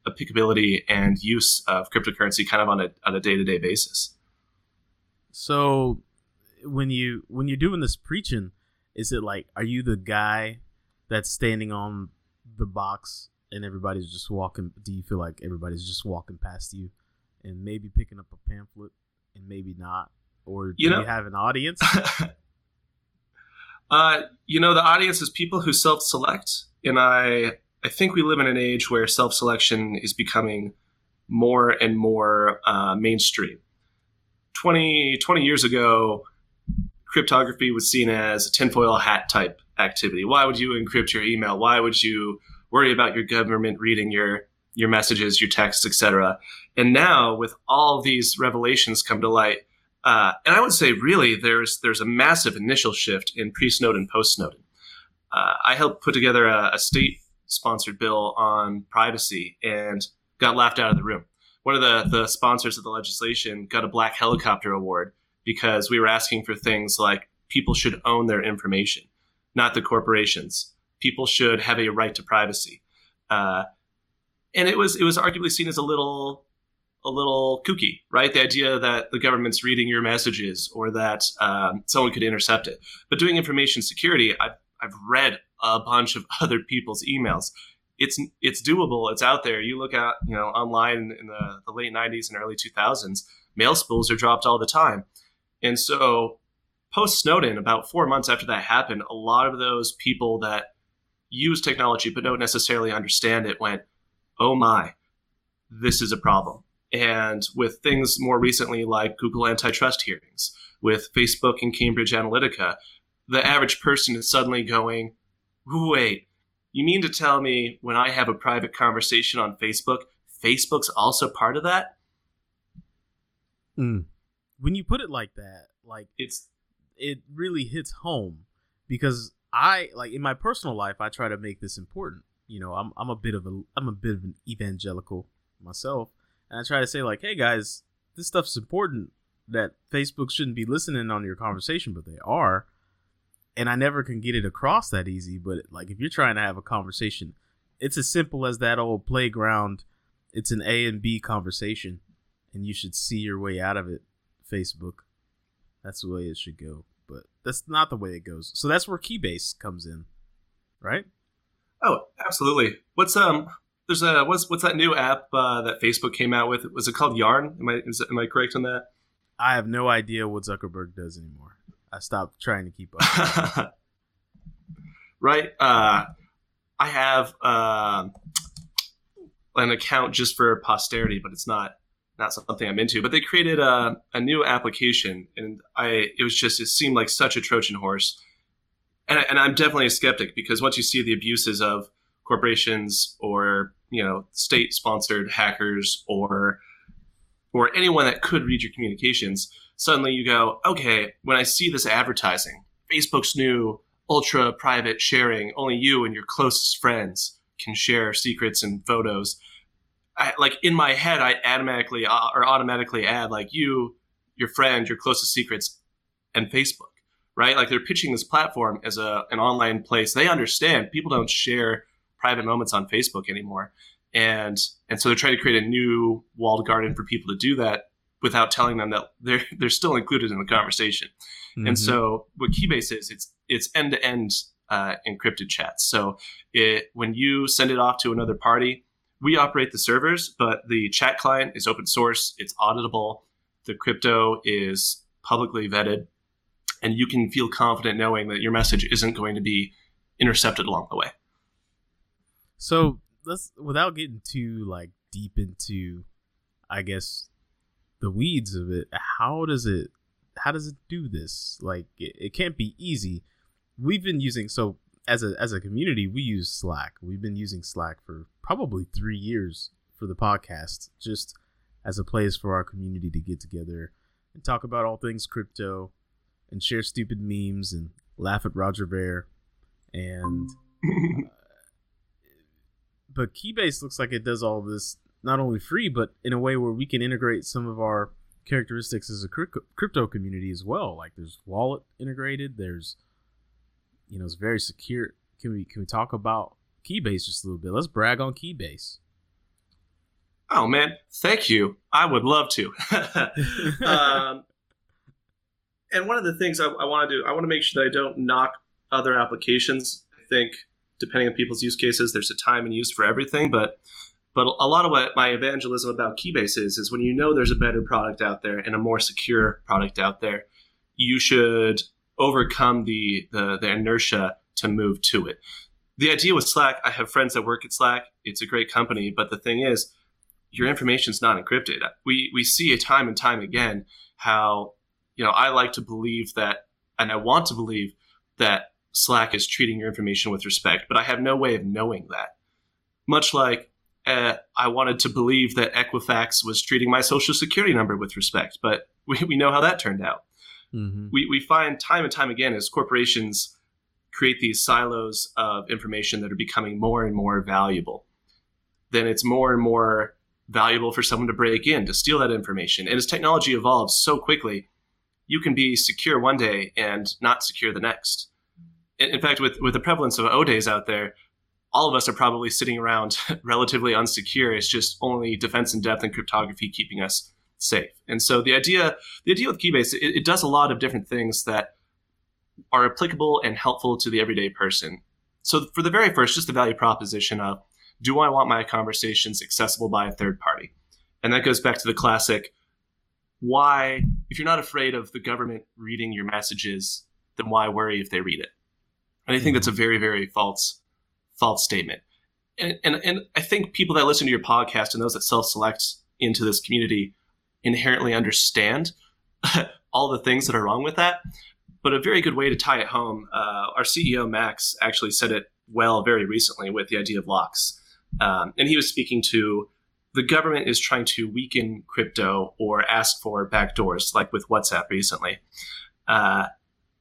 applicability and use of cryptocurrency kind of on a, on a day-to-day basis. So, when you when you're doing this preaching, is it like are you the guy that's standing on the box and everybody's just walking? Do you feel like everybody's just walking past you and maybe picking up a pamphlet and maybe not, or do You you, have an audience? Uh, you know, the audience is people who self-select, and I I think we live in an age where self-selection is becoming more and more uh, mainstream. 20, 20 years ago, cryptography was seen as a tinfoil hat type activity. Why would you encrypt your email? Why would you worry about your government reading your your messages, your texts, etc.? And now, with all these revelations come to light, uh, and I would say, really, there's there's a massive initial shift in pre-Snowden, post-Snowden. Uh, I helped put together a, a state-sponsored bill on privacy and got laughed out of the room. One of the the sponsors of the legislation got a black helicopter award because we were asking for things like people should own their information, not the corporations. People should have a right to privacy, uh, and it was it was arguably seen as a little a little kooky, right? The idea that the government's reading your messages or that um, someone could intercept it. But doing information security, I've, I've read a bunch of other people's emails. it's it's doable. It's out there. You look at you know online in the, the late '90s and early 2000s, mail spools are dropped all the time, and so post Snowden, about four months after that happened, a lot of those people that use technology but don't necessarily understand it went, "Oh my, this is a problem." And with things more recently like Google antitrust hearings, with Facebook and Cambridge Analytica, the average person is suddenly going, "Wait." You mean to tell me when I have a private conversation on Facebook, Facebook's also part of that? Mm. When you put it like that, like It's it really hits home because I like in my personal life I try to make this important. You know, I'm I'm a bit of a I'm a bit of an evangelical myself, and I try to say like, hey guys, this stuff's important. That Facebook shouldn't be listening on your conversation, but they are. And I never can get it across that easy. But like, if you're trying to have a conversation, it's as simple as that old playground. It's an A and B conversation, and you should see your way out of it. Facebook. That's the way it should go. But that's not the way it goes. So that's where Keybase comes in, right? oh, absolutely. What's um? There's a what's what's that new app uh, that Facebook came out with? Was it called Yarn? Am I is, am I correct on that? I have no idea what Zuckerberg does anymore. I stopped trying to keep up. right. Uh, I have um an account just for posterity, but it's not not something I'm into. But they created a, a new application, and I it was just it seemed like such a Trojan horse. And, I- and I'm definitely a skeptic because once you see the abuses of corporations or you know state sponsored hackers or or anyone that could read your communications, suddenly you go, okay, when I see this advertising, Facebook's new ultra private sharing, only you and your closest friends can share secrets and photos. I, like in my head, I automatically uh, or automatically add like you, your friend, your closest secrets, and Facebook, right? Like they're pitching this platform as a an online place. They understand people don't share private moments on Facebook anymore, and and so they're trying to create a new walled garden for people to do that without telling them that they're they're still included in the conversation. Mm-hmm. And so what Keybase is, it's it's end to end encrypted chats. So it, when you send it off to another party, we operate the servers, but the chat client is open source. It's auditable. The crypto is publicly vetted, and you can feel confident knowing that your message isn't going to be intercepted along the way. So let's without getting too like deep into, I guess, the weeds of it. How does it? How does it do this? Like it, it can't be easy. We've been using so as a as a community we use Slack. We've been using Slack for probably three years for the podcast, just as a place for our community to get together and talk about all things crypto and share stupid memes and laugh at Roger Ver and uh, but Keybase looks like it does all this not only free, but in a way where we can integrate some of our characteristics as a crypto, community as well. Like there's wallet integrated. There's, you know, it's very secure. Can we can we talk about Keybase just a little bit? Let's brag on Keybase. Oh man, thank you. I would love to. um, and one of the things I, I want to do, I want to make sure that I don't knock other applications. I think depending on people's use cases, there's a time and use for everything. But but a lot of what my evangelism about Keybase is is when you know there's a better product out there and a more secure product out there, you should overcome the the, the inertia to move to it. The idea with Slack, I have friends that work at Slack. It's a great company, but the thing is, your information's not encrypted. We we see it time and time again how you know I like to believe that, and I want to believe that Slack is treating your information with respect, but I have no way of knowing that. Much like uh, I wanted to believe that Equifax was treating my social security number with respect, but we, we know how that turned out. Mm-hmm. We, we find time and time again as corporations create these silos of information that are becoming more and more valuable, then it's more and more valuable for someone to break in to steal that information. And as technology evolves so quickly, you can be secure one day and not secure the next. In, in fact, with, with the prevalence of O days out there, all of us are probably sitting around relatively unsecure. It's just only defense in depth and cryptography keeping us safe. And so the idea, the idea with Keybase, it, it does a lot of different things that are applicable and helpful to the everyday person. So for the very first, just the value proposition of do I want my conversations accessible by a third party? And that goes back to the classic why, if you're not afraid of the government reading your messages, then why worry if they read it? And I think that's a mm-hmm. very, very false, false statement. And, and, and I think people that listen to your podcast and those that self select into this community inherently understand all the things that are wrong with that. But a very good way to tie it home, uh, our CEO Max actually said it well very recently with the idea of locks, um, and he was speaking to the government is trying to weaken crypto or ask for backdoors, like with WhatsApp recently. Uh,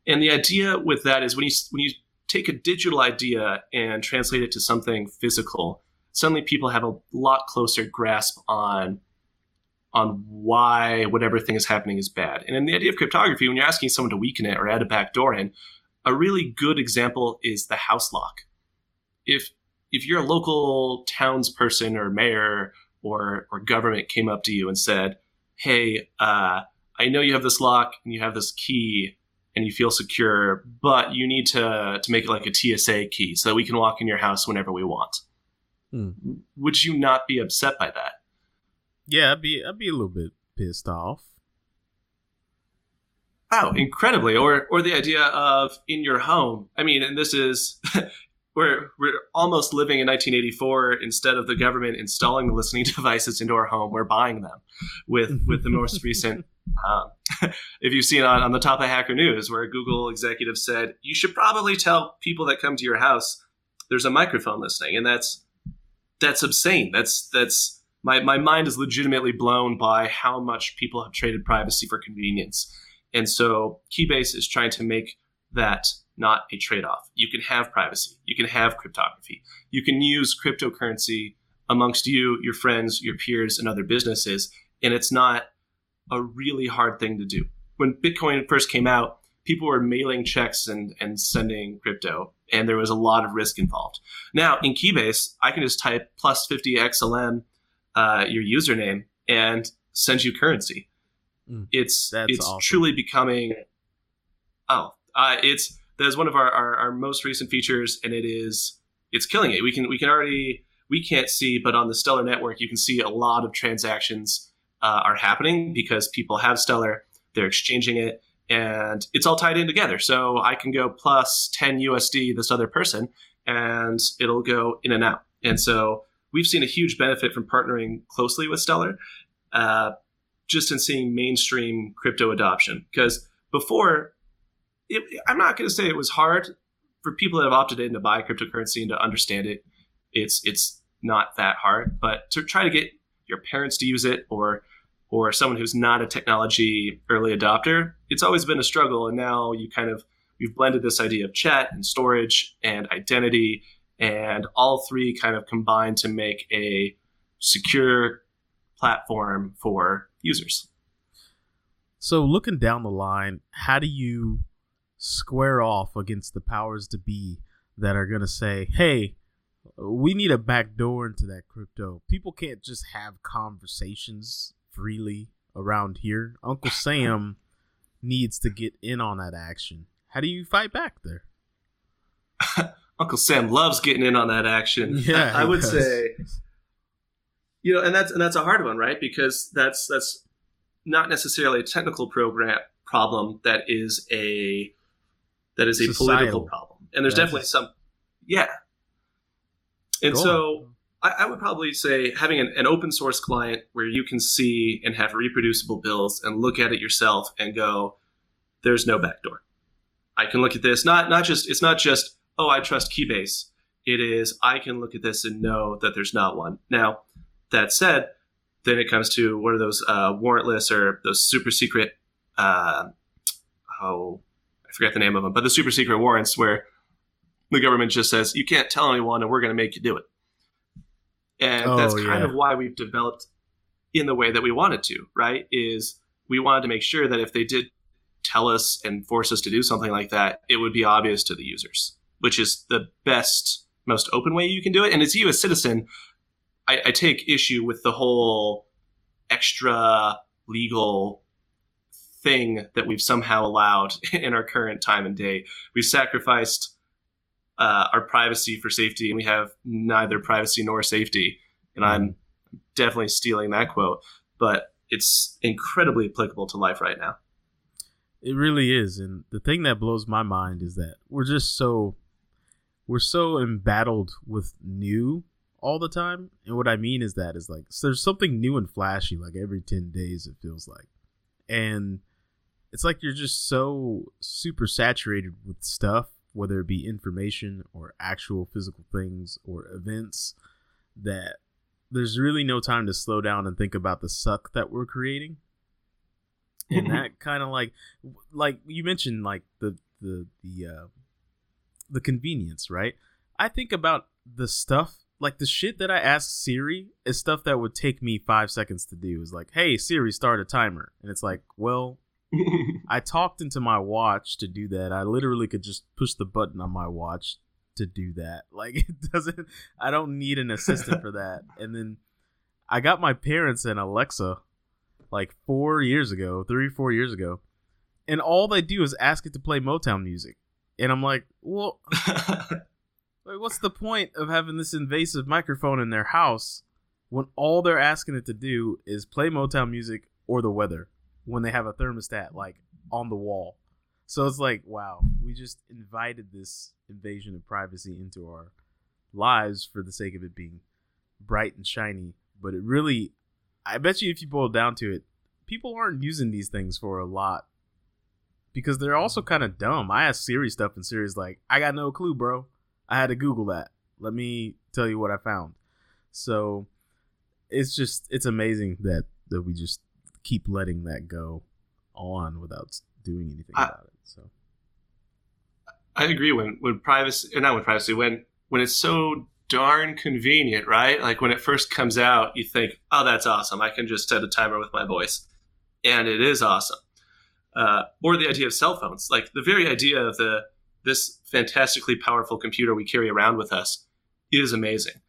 and the idea with that is when you when you take a digital idea and translate it to something physical, suddenly people have a lot closer grasp on on why whatever thing is happening is bad. And in the idea of cryptography, when you're asking someone to weaken it or add a backdoor in, a really good example is the house lock. If if you're a local townsperson or mayor or or government came up to you and said, "Hey, uh, I know you have this lock and you have this key and you feel secure, but you need to to make it like a TSA key so that we can walk in your house whenever we want." Hmm. Would you not be upset by that? Yeah, I'd be I'd be a little bit pissed off. Oh, incredibly. Or or the idea of in your home. I mean, and this is we're we're almost living in 1984 instead of the government installing the listening devices into our home we're buying them with with the most recent um, if you've seen on, on the top of hacker news where a google executive said you should probably tell people that come to your house there's a microphone listening and that's that's obscene. That's that's my, my mind is legitimately blown by how much people have traded privacy for convenience. And so keybase is trying to make that not a trade off. You can have privacy, you can have cryptography, you can use cryptocurrency amongst you, your friends, your peers, and other businesses, and it's not a really hard thing to do. When Bitcoin first came out, people were mailing checks and, and sending crypto, and there was a lot of risk involved. Now, in Keybase, I can just type plus 50 XLM, uh, your username, and send you currency. Mm, it's that's it's awesome. truly becoming. Oh, uh, it's that is one of our, our, our most recent features, and it is it's killing it. We can we can already we can't see, but on the Stellar network, you can see a lot of transactions uh, are happening because people have Stellar, they're exchanging it, and it's all tied in together. So I can go plus 10 USD this other person, and it'll go in and out. And so we've seen a huge benefit from partnering closely with Stellar, uh, just in seeing mainstream crypto adoption. Because before, it, I'm not going to say it was hard for people that have opted in to buy cryptocurrency and to understand it. It's it's not that hard, but to try to get your parents to use it or or someone who's not a technology early adopter, it's always been a struggle. And now you kind of we've blended this idea of chat and storage and identity, and all three kind of combine to make a secure platform for users. So looking down the line, how do you square off against the powers to be that are going to say, "Hey, we need a back door into that crypto. People can't just have conversations freely around here. Uncle Sam needs to get in on that action. How do you fight back there? Uncle Sam loves getting in on that action. Yeah, I, I would does. say, you know, and that's and that's a hard one, right? Because that's that's not necessarily a technical program problem. That is a that is a Societal. political problem, and there's That's- definitely some, yeah. And so. I, I would probably say having an, an open source client where you can see and have reproducible builds and look at it yourself and go, there's no backdoor. I can look at this, not not just it's not just, oh, I trust Keybase. It is I can look at this and know that there's not one. Now, that said, then it comes to what are those uh, warrantless or those super secret uh, oh I forget the name of them, but the super secret warrants where the government just says you can't tell anyone and we're going to make you do it. And Oh, that's kind yeah. of why we've developed in the way that we wanted to, right? Is we wanted to make sure that if they did tell us and force us to do something like that, it would be obvious to the users, which is the best, most open way you can do it. And as you, as a citizen, I, I take issue with the whole extra legal thing that we've somehow allowed in our current time and day. We've sacrificed uh, our privacy for safety, and we have neither privacy nor safety. And I'm definitely stealing that quote, but it's incredibly applicable to life right now. It really is, and the thing that blows my mind is that we're just so we're so embattled with new all the time. And what I mean is that is like so there's something new and flashy like every 10 days it feels like. And it's like you're just so super saturated with stuff, whether it be information or actual physical things or events that there's really no time to slow down and think about the suck that we're creating. And that kind of like like you mentioned like the the the uh the convenience right? I think about the stuff like the shit that i ask siri is stuff that would take me five seconds to do. Is like hey siri start a timer. And it's like well i talked into my watch to do that. I literally could just push the button on my watch to do that. Like it doesn't i don't need an assistant for that. And then i got my parents an alexa like four years ago, three, four years ago, and all they do is ask it to play Motown music. And I'm like, well, like, what's the point of having this invasive microphone in their house when all they're asking it to do is play Motown music or the weather when they have a thermostat like on the wall? So it's like, wow, we just invited this invasion of privacy into our lives for the sake of it being bright and shiny. But it really, I bet you if you boil down to it, people aren't using these things for a lot because they're also kind of dumb. I ask Siri stuff and Siri's like, I got no clue, bro. I had to Google that. Let me tell you what I found. So it's just it's amazing that that we just keep letting that go on without doing anything I- about it. So I agree. When when privacy, not when privacy, when when it's so darn convenient, right? Like when it first comes out, you think, "Oh, that's awesome! I can just set a timer with my voice," and it is awesome. Uh, or the idea of cell phones, like the very idea of the this fantastically powerful computer we carry around with us, is amazing.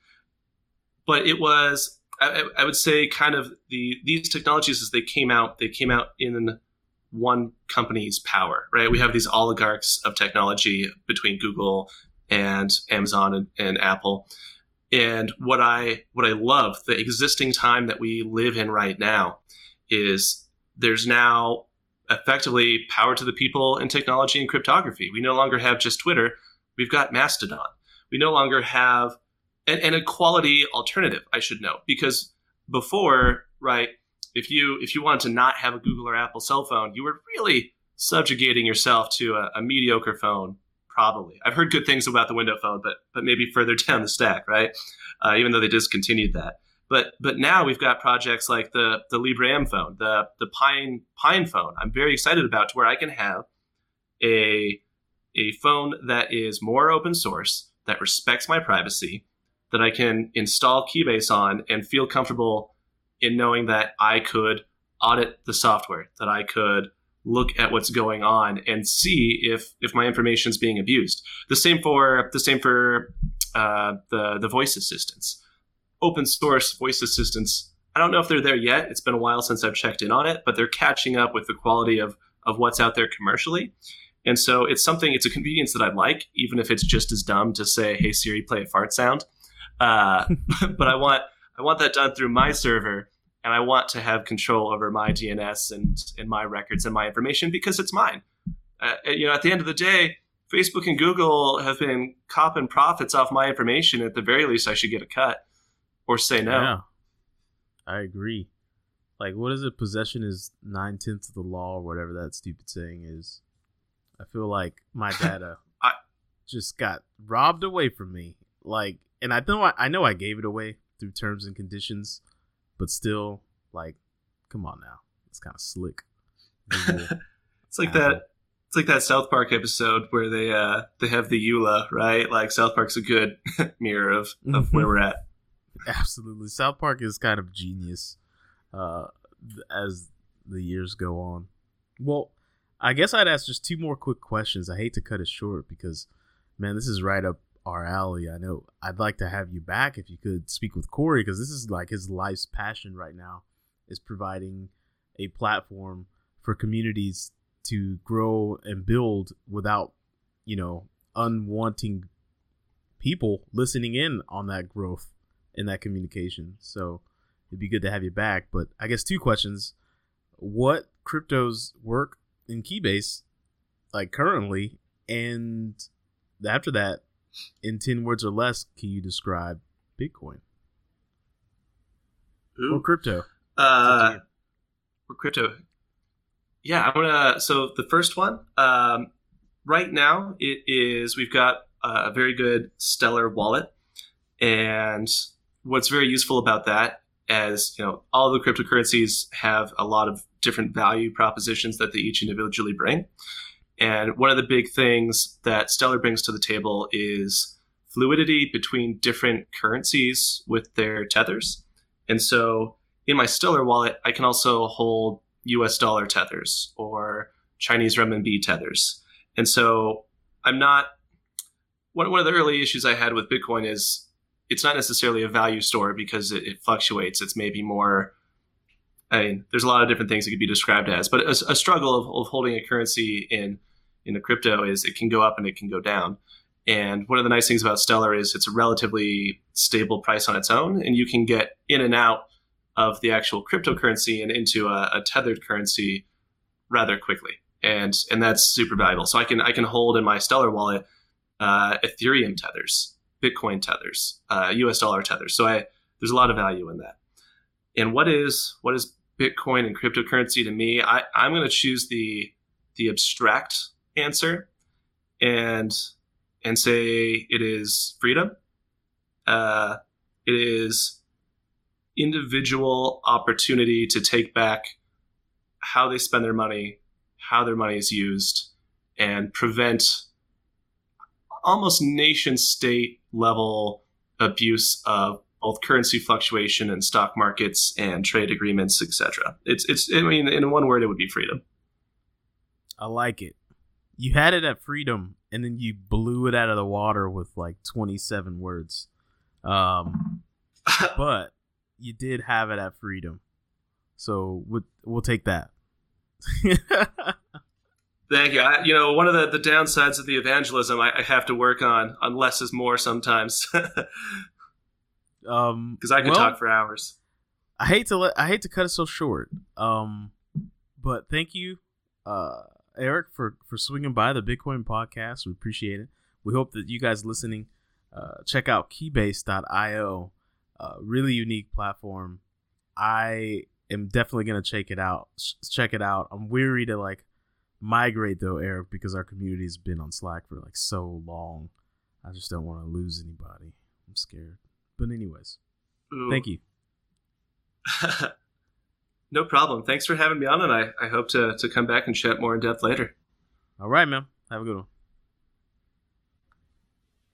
But it was, I, I- would say, kind of the these technologies as they came out, they came out in one company's power, right? We have these oligarchs of technology between Google and Amazon and, and Apple. And what I what I love, the existing time that we live in right now, is there's now effectively power to the people in technology and cryptography. We no longer have just Twitter, we've got Mastodon. We no longer have and, and a quality alternative, I should know, because before, right, if you if you wanted to not have a Google or Apple cell phone, you were really subjugating yourself to a, a mediocre phone. Probably, I've heard good things about the Window Phone, but but maybe further down the stack, right? Uh, even though they discontinued that. But but now we've got projects like the the Librem phone, the the Pine Pine phone. I'm very excited about to where I can have a a phone that is more open source, that respects my privacy, that I can install Keybase on and feel comfortable in knowing that I could audit the software, that I could look at what's going on and see if if my information is being abused. The same for the same for uh, the the voice assistants, open source voice assistants. I don't know if they're there yet. It's been a while since I've checked in on it, but they're catching up with the quality of of what's out there commercially. And so it's something, it's a convenience that I like, even if it's just as dumb to say, "Hey Siri, play a fart sound." Uh, but I want I want that done through my server, and I want to have control over my DNS and and my records and my information because it's mine. Uh, you know, at the end of the day, Facebook and Google have been copping profits off my information. At the very least, I should get a cut or say no. Yeah, I agree. Like, what is it? Possession is nine tenths of the law, or whatever that stupid saying is. I feel like my data I- just got robbed away from me. Like, and I know I, I know I gave it away through terms and conditions, but still, like, come on now, it's kind of slick. It's like Apple. that. It's like that South Park episode where they uh they have the EULA, right? Like South Park's a good mirror of, of where we're at. Absolutely. South Park is kind of genius uh, as the years go on. Well, I guess I'd ask just two more quick questions. I hate to cut it short because, man, this is right up our alley. I know I'd like to have you back if you could speak with Corey because this is like his life's passion right now is providing a platform for communities to grow and build without, you know, unwanting people listening in on that growth and that communication. So it'd be good to have you back. But I guess two questions: What cryptos work in Keybase, like currently, and after that, in ten words or less, can you describe Bitcoin Ooh. or crypto? Uh, or crypto. Yeah, I'm gonna. So the first one, um, right now, it is we've got a very good Stellar wallet, and what's very useful about that, as you know, all the cryptocurrencies have a lot of different value propositions that they each individually bring, and one of the big things that Stellar brings to the table is fluidity between different currencies with their tethers, and so in my Stellar wallet, I can also hold US dollar tethers or Chinese renminbi tethers. And so I'm not, one, one of the early issues I had with Bitcoin is it's not necessarily a value store because it, it fluctuates. It's maybe more, I mean, there's a lot of different things it could be described as, but a, a struggle of, of holding a currency in, in a crypto is it can go up and it can go down. And one of the nice things about Stellar is it's a relatively stable price on its own, and you can get in and out of the actual cryptocurrency and into a, a tethered currency rather quickly, and and that's super valuable. So I can I can hold in my Stellar wallet uh, Ethereum tethers, Bitcoin tethers, uh, U.S. dollar tethers. So I there's a lot of value in that. And what is what is Bitcoin and cryptocurrency to me? I, I'm going to choose the the abstract answer, and and say it is freedom. Uh, it is individual opportunity to take back how they spend their money, how their money is used, and prevent almost nation state level abuse of both currency fluctuation and stock markets and trade agreements, etc. It's it's I mean in one word it would be freedom. I like it. You had it at freedom, and then you blew it out of the water with like 27 words. Um, but you did have it at freedom, so we'll, we'll take that. Thank you. I, you know, one of the, the downsides of the evangelism I, I have to work on on less is more sometimes because um, I could well, talk for hours. I hate to let I hate to cut it so short. Um, but thank you, uh, Eric, for for swinging by the Bitcoin podcast. We appreciate it. We hope that you guys listening uh, check out Keybase.io. Uh, really unique platform. I am definitely gonna check it out. Check it out. I'm weary to like migrate though, Eric, because our community has been on Slack for like so long. I just don't want to lose anybody. I'm scared. But anyways, Ooh. thank you. no problem. Thanks for having me on, and I, I hope to, to come back and chat more in depth later. All right, man. Have a good one.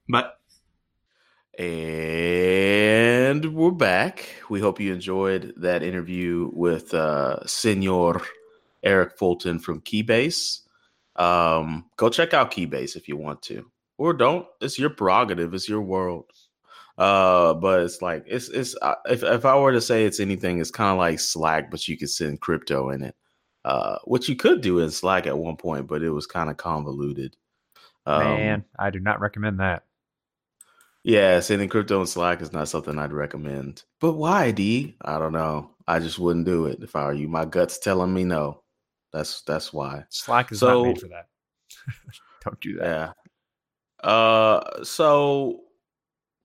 Bye. And we're back. We hope you enjoyed that interview with uh, Senor Eric Fulton from Keybase. Um, go check out Keybase if you want to, or don't. It's your prerogative. It's your world. Uh, but it's like it's it's uh, if if I were to say it's anything, it's kind of like Slack, but you could send crypto in it. Uh, what you could do in Slack at one point, but it was kind of convoluted. Um, Man, I do not recommend that. Yeah, sending crypto in Slack is not something I'd recommend. But why, D? I don't know. I just wouldn't do it if I were you. My gut's telling me no. That's that's why. Slack is So- not made for that. Don't do that. Yeah. Uh so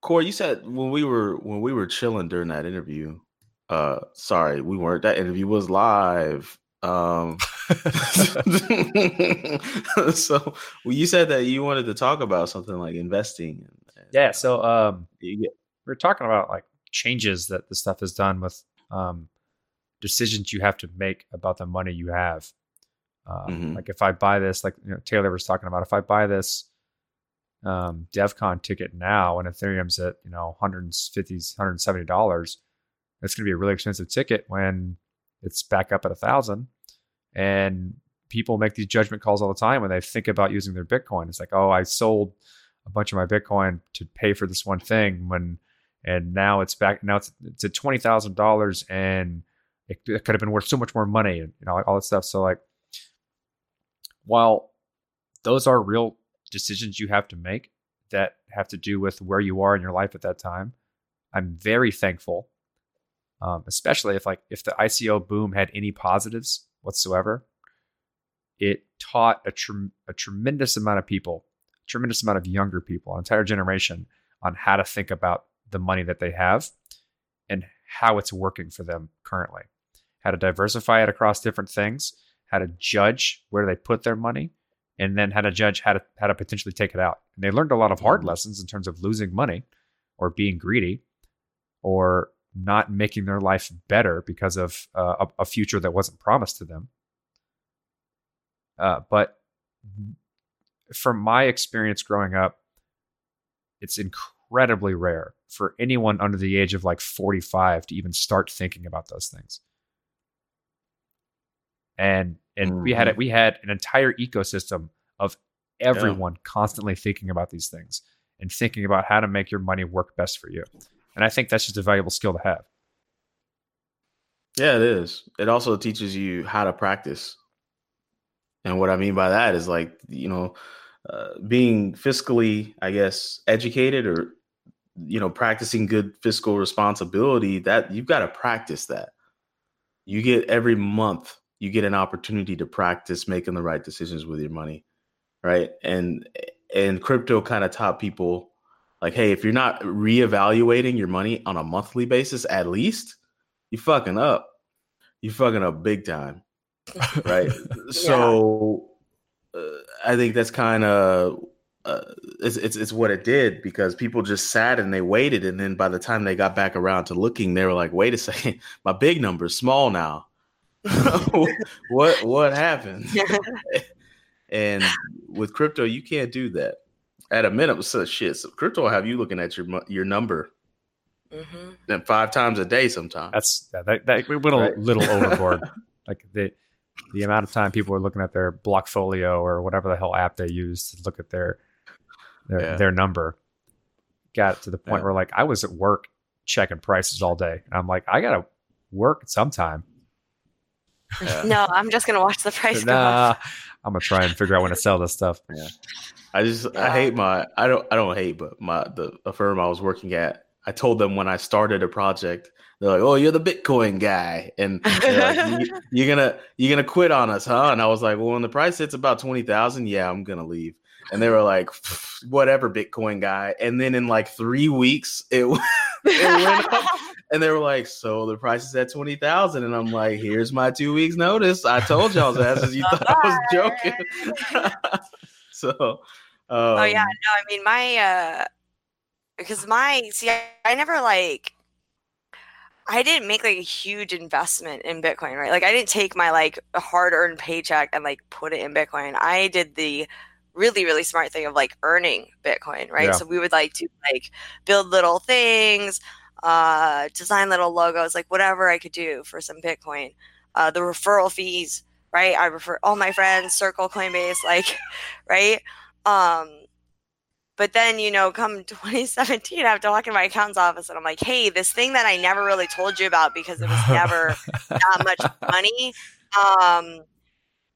Corey, you said when we were when we were chilling during that interview, uh sorry, we weren't that interview was live. Um so well, you said that you wanted to talk about something like investing Yeah. uh, So um, we are talking about like changes that the stuff has done with um, decisions you have to make about the money you have. Um, Mhm. Like if I buy this, like you know, Taylor was talking about, if I buy this um, ticket now and Ethereum's at you know 150 170 dollars, it's going to be a really expensive ticket when it's back up at a thousand. And people make these judgment calls all the time when they think about using their Bitcoin. It's like, oh, I sold a bunch of my Bitcoin to pay for this one thing when, and now it's back. Now it's it's at twenty thousand dollars, and it, it could have been worth so much more money, and you know all that stuff. So like, while those are real decisions you have to make, that have to do with where you are in your life at that time. I'm very thankful, um, especially if like if the ICO boom had any positives whatsoever. It taught a, a tremendous amount of people, a tremendous amount of younger people, an entire generation, on how to think about the money that they have and how it's working for them currently, how to diversify it across different things, how to judge where they put their money, and then how to judge how to how to potentially take it out. And they learned a lot of hard lessons in terms of losing money or being greedy or not making their life better because of uh, a, a future that wasn't promised to them. Uh, but from my experience growing up, it's incredibly rare for anyone under the age of like 45 to even start thinking about those things. And and we had it we had an entire ecosystem of everyone constantly thinking about these things and thinking about how to make your money work best for you. And I think that's just a valuable skill to have. Yeah, it is. It also teaches you how to practice. And what I mean by that is like, you know, uh, being fiscally, I guess, educated or, you know, practicing good fiscal responsibility, that you've got to practice that. You get every month, you get an opportunity to practice making the right decisions with your money. Right. And, and crypto kind of taught people like, hey, if you're not reevaluating your money on a monthly basis, at least, you fucking up. You fucking up big time. Right. So uh, I think that's kind of uh, it's, it's it's what it did because people just sat and they waited, and then by the time they got back around to looking, they were like, "Wait a second, my big number's small now. what what happened?" and with crypto, you can't do that. At a minimum, so shit. So crypto will have you looking at your your number hmm then five times a day sometimes. That's that, that, that we went a Right. little overboard. like the the amount of time people are looking at their Blockfolio or whatever the hell app they use to look at their their, Yeah. their number got to the point Yeah. where like I was at work checking prices all day, and I'm like, I gotta work sometime. Yeah. No, I'm just gonna watch the price go up. I'm gonna try and figure out when to sell this stuff. I just I hate my I don't I don't hate, but my the a firm I was working at, I told them when I started a project, they're like, "Oh, you're the Bitcoin guy," and like, "You- you're gonna you're gonna quit on us, huh? And I was like, "Well, when the price hits about twenty thousand, yeah, I'm gonna leave." And they were like, "Whatever, Bitcoin guy." And then in like three weeks, it it went up, and they were like, "So the price is at twenty thousand, and I'm like, "Here's my two weeks notice. I told y'all's asses you thought I was joking." so, um, oh yeah, no, I mean my uh because my see I, I never like I didn't make like a huge investment in Bitcoin, right? Like I didn't take my like hard earned paycheck and like put it in Bitcoin. I did the really, really smart thing of like earning Bitcoin, right? Yeah. So we would like to like build little things, uh, design little logos, like whatever I could do for some Bitcoin. Uh, the referral fees, right? I refer all my friends, Circle, Coinbase, like, right? Um, but then, you know, come 2017, I have to walk in my accountant's office and I'm like, hey, this thing that I never really told you about because it was never that much money. Um,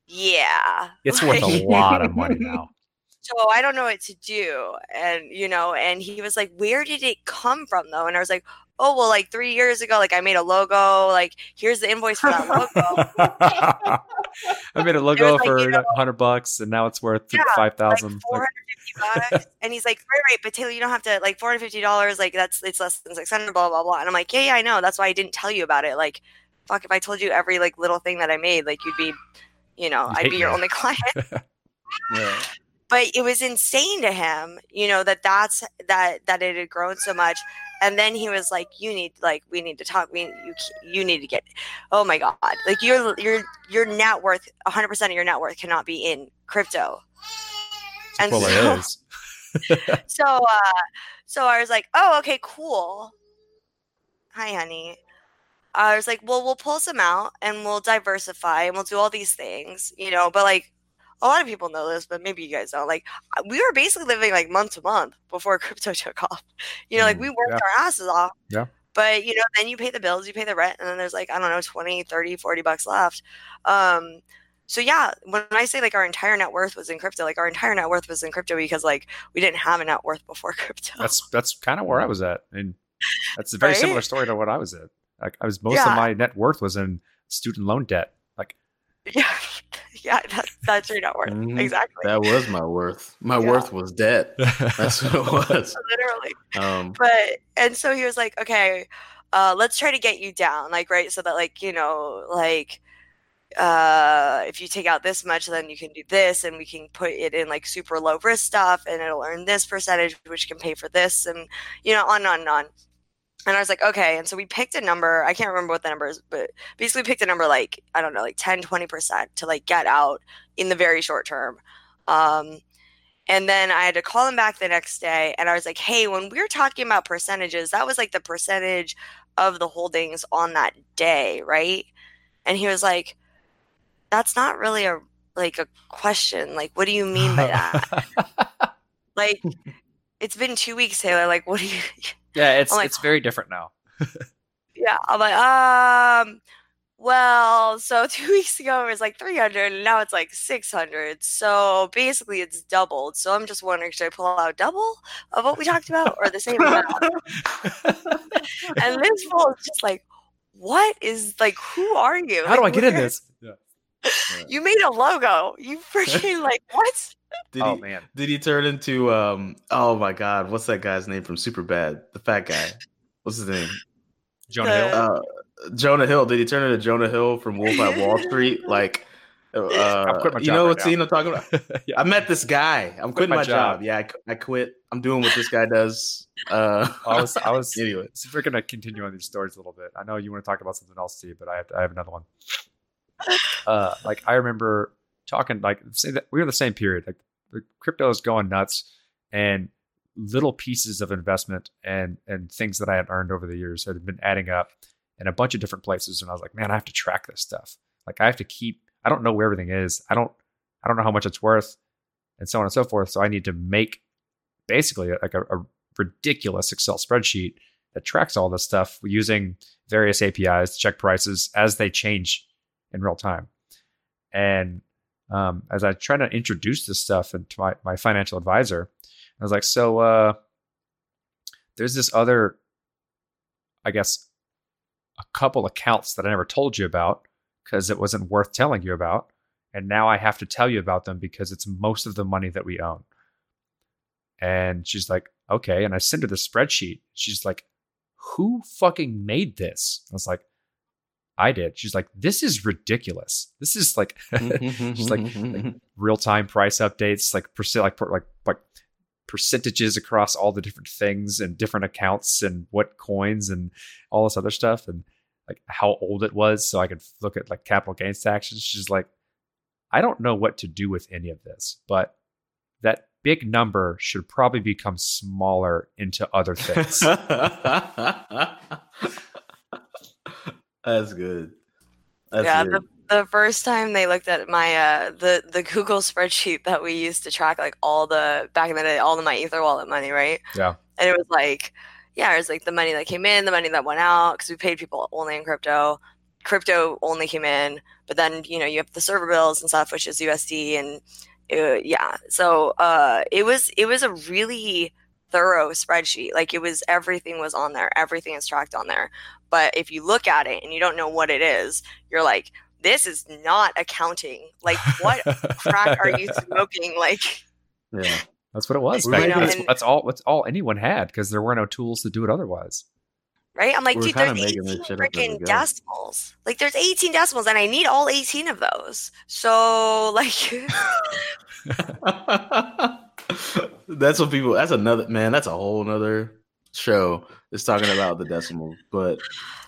yeah. It's worth a lot of money now. so I don't know what to do. And, you know, and he was like, where did it come from though? And I was like, oh, well, like three years ago, like I made a logo, like here's the invoice for that logo. I made a logo like, for you know- hundred bucks, and now it's worth Yeah, five like 450 bucks. and he's like, right, right, but Taylor, you don't have to like $450. Like that's, it's less than 600, blah, blah, blah. And I'm like, yeah, yeah, I know. That's why I didn't tell you about it. Like, fuck, if I told you every like little thing that I made, like you'd be, you know, I'd be your only client. yeah. but it was insane to him you know that that's that that it had grown so much. And then he was like you need like we need to talk we you you need to get oh my god like your your your net worth 100% of your net worth cannot be in crypto. And well, so, so uh so i was like oh okay cool. Hi honey i was like well we'll pull some out and we'll diversify and we'll do all these things you know but like a lot of people know this but maybe you guys don't like uh, we were basically living like month to month before crypto took off you know like Mm, we worked yeah. our asses off Yeah. but you know then you pay the bills you pay the rent and then there's like i don't know 20 30 40 bucks left um so yeah, when I say like our entire net worth was in crypto, like our entire net worth was in crypto because like we didn't have a net worth before crypto. That's that's kind of where I was at, and that's a very Right? similar story to what I was at. Like I was most Yeah. of my net worth was in student loan debt. Like yeah, yeah, that's that's your net worth Mhm. exactly. That was my worth. My Yeah. worth was debt. That's what it was. Literally. Um, but and so he was like okay uh let's try to get you down like right so that like you know like uh if you take out this much then you can do this and we can put it in like super low risk stuff and it'll earn this percentage which can pay for this and you know on and on and on and i was like okay and so we picked a number i can't remember what the number is but basically picked a number like i don't know like 10 20% to like get out in the very short term um and then I had to call him back the next day and I was like, hey, when we were talking about percentages, that was like the percentage of the holdings on that day, right? And he was like, that's not really a like a question. Like, what do you mean by that? like, it's been two weeks, Taylor. Like, what do you yeah, it's like- it's very different now. Yeah. I'm like, um, well, so two weeks ago it was like 300 and now it's like 600. So basically it's doubled. So I'm just wondering, should I pull out double of what we talked about or the same amount? and this fool is just like, what is like, who are you? How do I get in this? You made a logo. You freaking like, what? did oh he man, did he turn into um oh my god, what's that guy's name from Super Bad? The fat guy. What's his name? Jonah The- Hill. Uh Jonah Hill. Did he turn into Jonah Hill from Wolf at Wall Street? Like uh, quit my you know right what now. scene I'm talking about? yeah. I met this guy. I'm quitting my my, job. job. Yeah, I, I quit. I'm doing what this guy does. Uh, I was I was anyway. So we're gonna continue on these stories a little bit. I know you want to talk about something else, Steve, but I have I have another one. Uh, like I remember talking like say that we were the same period. Like the crypto is going nuts, and little pieces of investment and and things that I had earned over the years had been adding up in a bunch of different places. And I was like, man, I have to track this stuff. Like I have to keep. I don't know where everything is. I don't. I don't know how much it's worth, and so on and so forth. So I need to make basically like a, a ridiculous Excel spreadsheet that tracks all this stuff using various APIs to check prices as they change in real time. And um, as I try to introduce this stuff into my, my financial advisor, I was like, so uh, there's this other, I guess, a couple accounts that I never told you about because it wasn't worth telling you about. And now I have to tell you about them because it's most of the money that we own. And she's like, okay. And I send her the spreadsheet. She's like, who fucking made this? I was like, I did. She's like, this is ridiculous. This is like, she's like, like real time price updates, like percent, like per- like like percentages across all the different things and different accounts and what coins and all this other stuff and like how old it was, so I could look at like capital gains taxes. She's like, I don't know what to do with any of this, but that big number should probably become smaller into other things. That's good. That's yeah, good. the, the first time they looked at my uh the the Google spreadsheet that we used to track like all the back in the day, all of my Ether wallet money, right? Yeah. And it was like, yeah, it was like the money that came in, the money that went out, because we paid people only in crypto. Crypto only came in, but then you know you have the server bills and stuff, which is USD, and uh, yeah. So uh, it was it was a really thorough spreadsheet. Like it was everything was on there, everything is tracked on there. But if you look at it and you don't know what it is, you're like, this is not accounting. Like what crack are you smoking? Like yeah. That's what it was. Back then. making- That's, that's all. That's all anyone had because there were no tools to do it otherwise. right? I'm like, We're dude, there's making 18 shit up as we freaking decimals. Like there's 18 decimals, and I need all 18 of those. So like, that's what people. That's another man. That's a whole nother show. Is talking about the decimal, but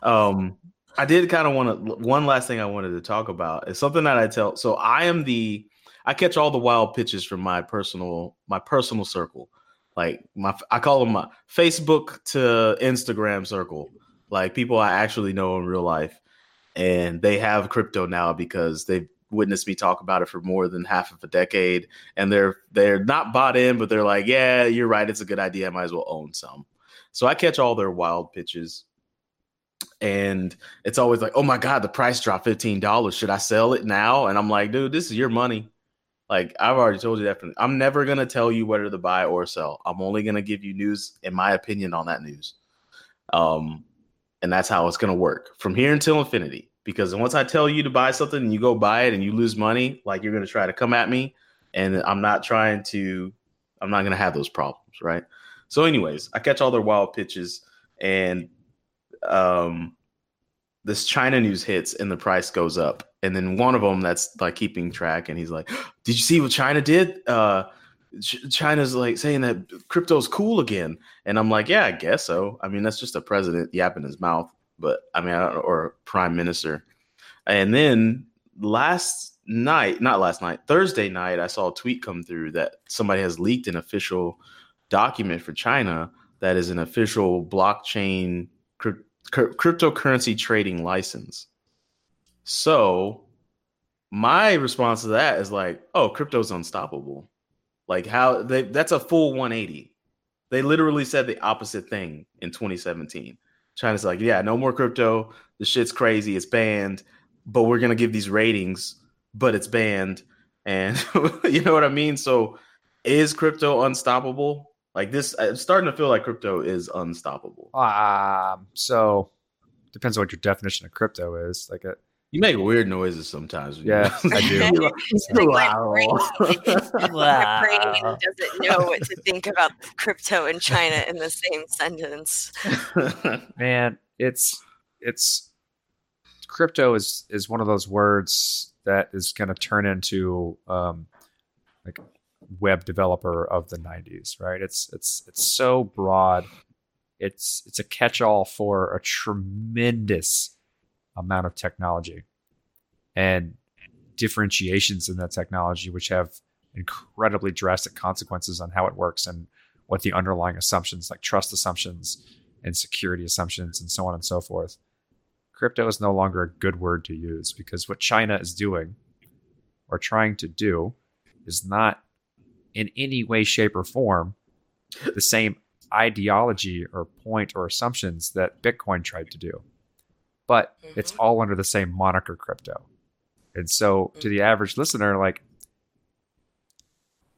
um, I did kind of want to. One last thing I wanted to talk about is something that I tell. So I am the. I catch all the wild pitches from my personal my personal circle, like my I call them my Facebook to Instagram circle, like people I actually know in real life, and they have crypto now because they've witnessed me talk about it for more than half of a decade and they're they're not bought in, but they're like, yeah, you're right, it's a good idea. I might as well own some. So I catch all their wild pitches, and it's always like, oh my god, the price dropped fifteen dollars. Should I sell it now? And I'm like, dude, this is your money. Like I've already told you that. From, I'm never gonna tell you whether to buy or sell. I'm only gonna give you news, in my opinion, on that news. Um, and that's how it's gonna work from here until infinity. Because once I tell you to buy something and you go buy it and you lose money, like you're gonna try to come at me, and I'm not trying to. I'm not gonna have those problems, right? So, anyways, I catch all their wild pitches, and um, this China news hits and the price goes up. And then one of them that's like keeping track, and he's like, "Did you see what China did? Uh, Ch- China's like saying that crypto's cool again." And I'm like, "Yeah, I guess so. I mean, that's just a president yapping his mouth, but I mean, I or prime minister." And then last night, not last night, Thursday night, I saw a tweet come through that somebody has leaked an official document for China that is an official blockchain crypt- cryptocurrency trading license. So my response to that is like, oh, crypto's unstoppable. Like how they that's a full 180. They literally said the opposite thing in 2017. China's like, yeah, no more crypto. The shit's crazy. It's banned, but we're gonna give these ratings, but it's banned. And you know what I mean? So is crypto unstoppable? Like this, I'm starting to feel like crypto is unstoppable. Um, so depends on what your definition of crypto is. Like, a, You make weird noises sometimes. Yeah, I do. Like my brain, my brain doesn't know what to think about crypto and China in the same sentence. man, it's it's crypto is is one of those words that is going to turn into um, like web developer of the 90s right? It's it's it's so broad. It's it's a catch-all for a tremendous amount of technology and differentiations in that technology which have incredibly drastic consequences on how it works and what the underlying assumptions like trust assumptions and security assumptions and so on and so forth. Crypto is no longer a good word to use because what china is doing or trying to do is not in any way shape or form the same ideology or point or assumptions that bitcoin tried to do. But it's Mhm. all under the same moniker crypto. And so to the average listener like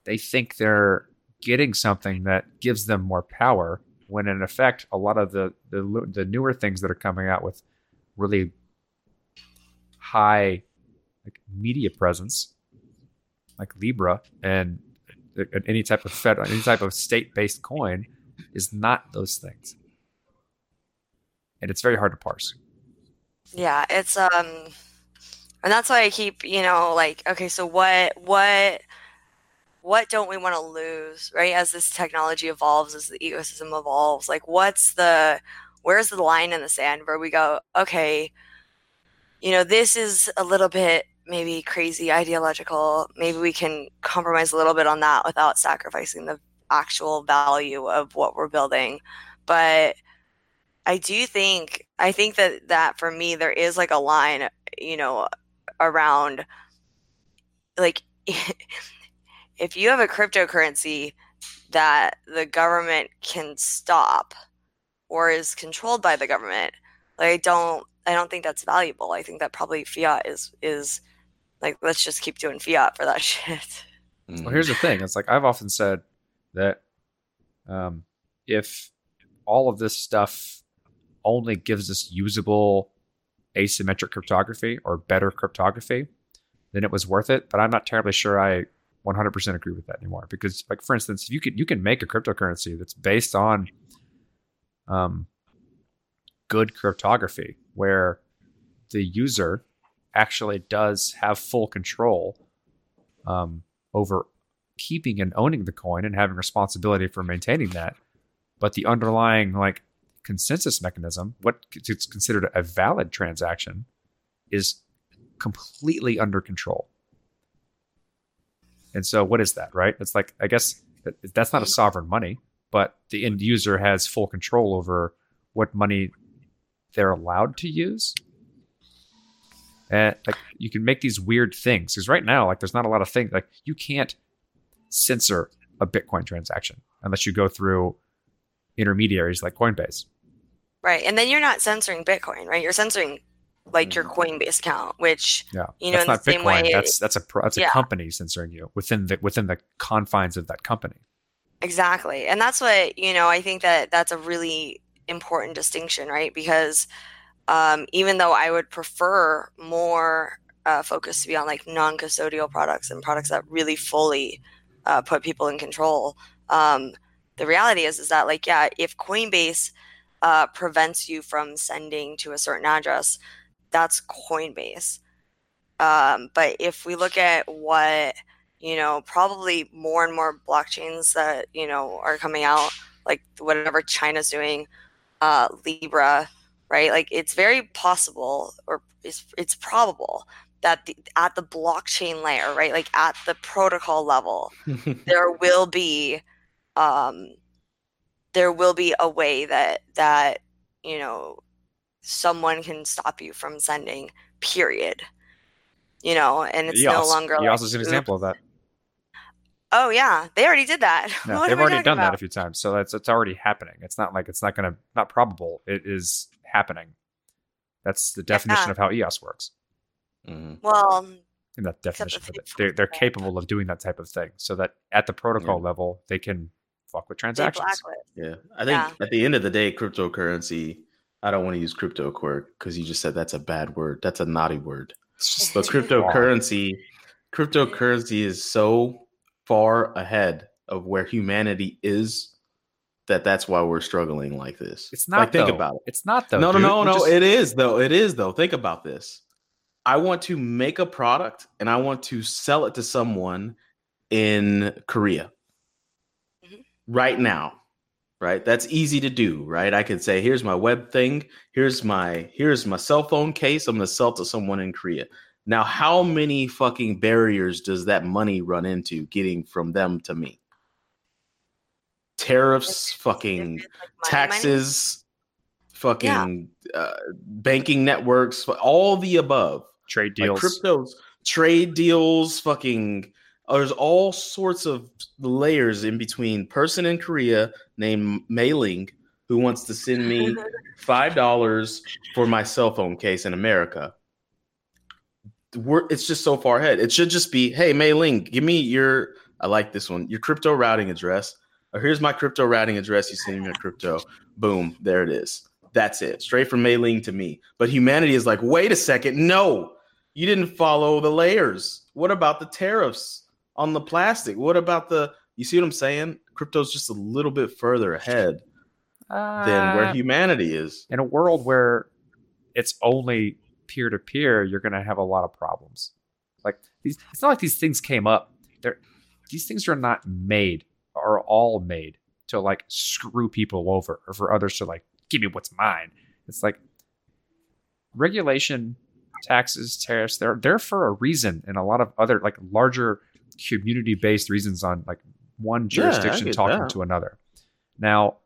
they think they're getting something that gives them more power when in effect a lot of the the, the newer things that are coming out with really high like media presence like libra and any type of fed any type of state-based coin is not those things and it's very hard to parse Yeah, it's um and that's why I keep, you know, like okay, so what what what don't we want to lose, right? As this technology evolves, as the ecosystem evolves, like what's the where's the line in the sand where we go, okay, you know, this is a little bit maybe crazy ideological. Maybe we can compromise a little bit on that without sacrificing the actual value of what we're building. But I do think I think that that for me there is like a line, you know, around like if you have a cryptocurrency that the government can stop or is controlled by the government, like I don't I don't think that's valuable. I think that probably fiat is is like let's just keep doing fiat for that shit. Mm. Well, here's the thing. It's like I've often said that um, if all of this stuff only gives us usable asymmetric cryptography or better cryptography, then it was worth it. But I'm not terribly sure I 100% agree with that anymore. Because, like for instance, you could you can make a cryptocurrency that's based on um, good cryptography, where the user actually does have full control um, over keeping and owning the coin and having responsibility for maintaining that. But the underlying like consensus mechanism, what it's considered a valid transaction, is completely under control. And so, what is that, right? It's like I guess that's not a sovereign money, but the end user has full control over what money they're allowed to use. And like you can make these weird things because right now, like there's not a lot of things like you can't censor a Bitcoin transaction unless you go through intermediaries like Coinbase. Right. And then you're not censoring Bitcoin, right? You're censoring like your mm. Coinbase account, which Yeah, you know, that's in the not same Bitcoin. way- that's that's a that's a Yeah. company censoring you within the within the confines of that company. Exactly. And that's what, you know, I think that that's a really important distinction, right? Because um, even though I would prefer more uh, focus to be on like non custodial products and products that really fully uh, put people in control, um, the reality is, is that like, yeah, if Coinbase uh, prevents you from sending to a certain address, that's Coinbase. Um, but if we look at what you know, probably more and more blockchains that, you know, are coming out, like whatever China's doing, uh, Libra, right? Like it's very possible or it's, it's probable that the, at the blockchain layer, right? Like at the protocol level, there will be, um, there will be a way that, that, you know, someone can stop you from sending, period. You know, and it's no longer you like, see an example of that. Oh yeah, they already did that. No, they've already done that a few times, so that's it's already happening. It's not like it's not going to not probable. It is happening. That's the definition Yeah. of how EOS works. Mhm. Well, In that definition if of they it, they're they're capable of doing that type of thing. So that at the protocol level, they can fuck with transactions. Yeah, I think Yeah. at the end of the day, cryptocurrency. I don't want to use crypto quirk because you just said that's a bad word. That's a naughty word. It's just But cryptocurrency, cryptocurrency is so far ahead of where humanity is that that's why we're struggling like this. It's not. Like, think though. about it. It's not though. no, dude. no, no, no. just- It is though. It is though. Think about this. I want to make a product and I want to sell it to someone in Korea Mhm. right now. Right? That's easy to do, right? I could say, here's my web thing, here's my here's my cell phone case. I'm gonna sell to someone in Korea. Now, how many fucking barriers does that money run into getting from them to me? Tariffs, fucking Like money, money. taxes, fucking uh, banking networks, all the above. trade Like deals. cryptos, trade deals, fucking. There's all sorts of layers in between. Person in Korea named Mei Ling who wants to send me five dollars for my cell phone case in America. We're, it's just so far ahead. It should just be, hey, Mei Ling, give me your. I like this one. Your crypto routing address. Or here's my crypto routing address. You send me a crypto. Boom, there it is. That's it. Straight from Mei Ling to me. But humanity is like, wait a second, no, you didn't follow the layers. What about the tariffs on the plastic? What about the? You see what I'm saying? Crypto's just a little bit further ahead than where Uh, humanity is. in a world where it's only peer to peer, you're going to have a lot of problems. Like these, it's not like these things came up. They're these things are not made, are all made to like screw people over or for others to like give me what's mine. It's like regulation, taxes, tariffs. They're there for a reason, and a lot of other like larger community based reasons on like one jurisdiction get talking that. to another. Now,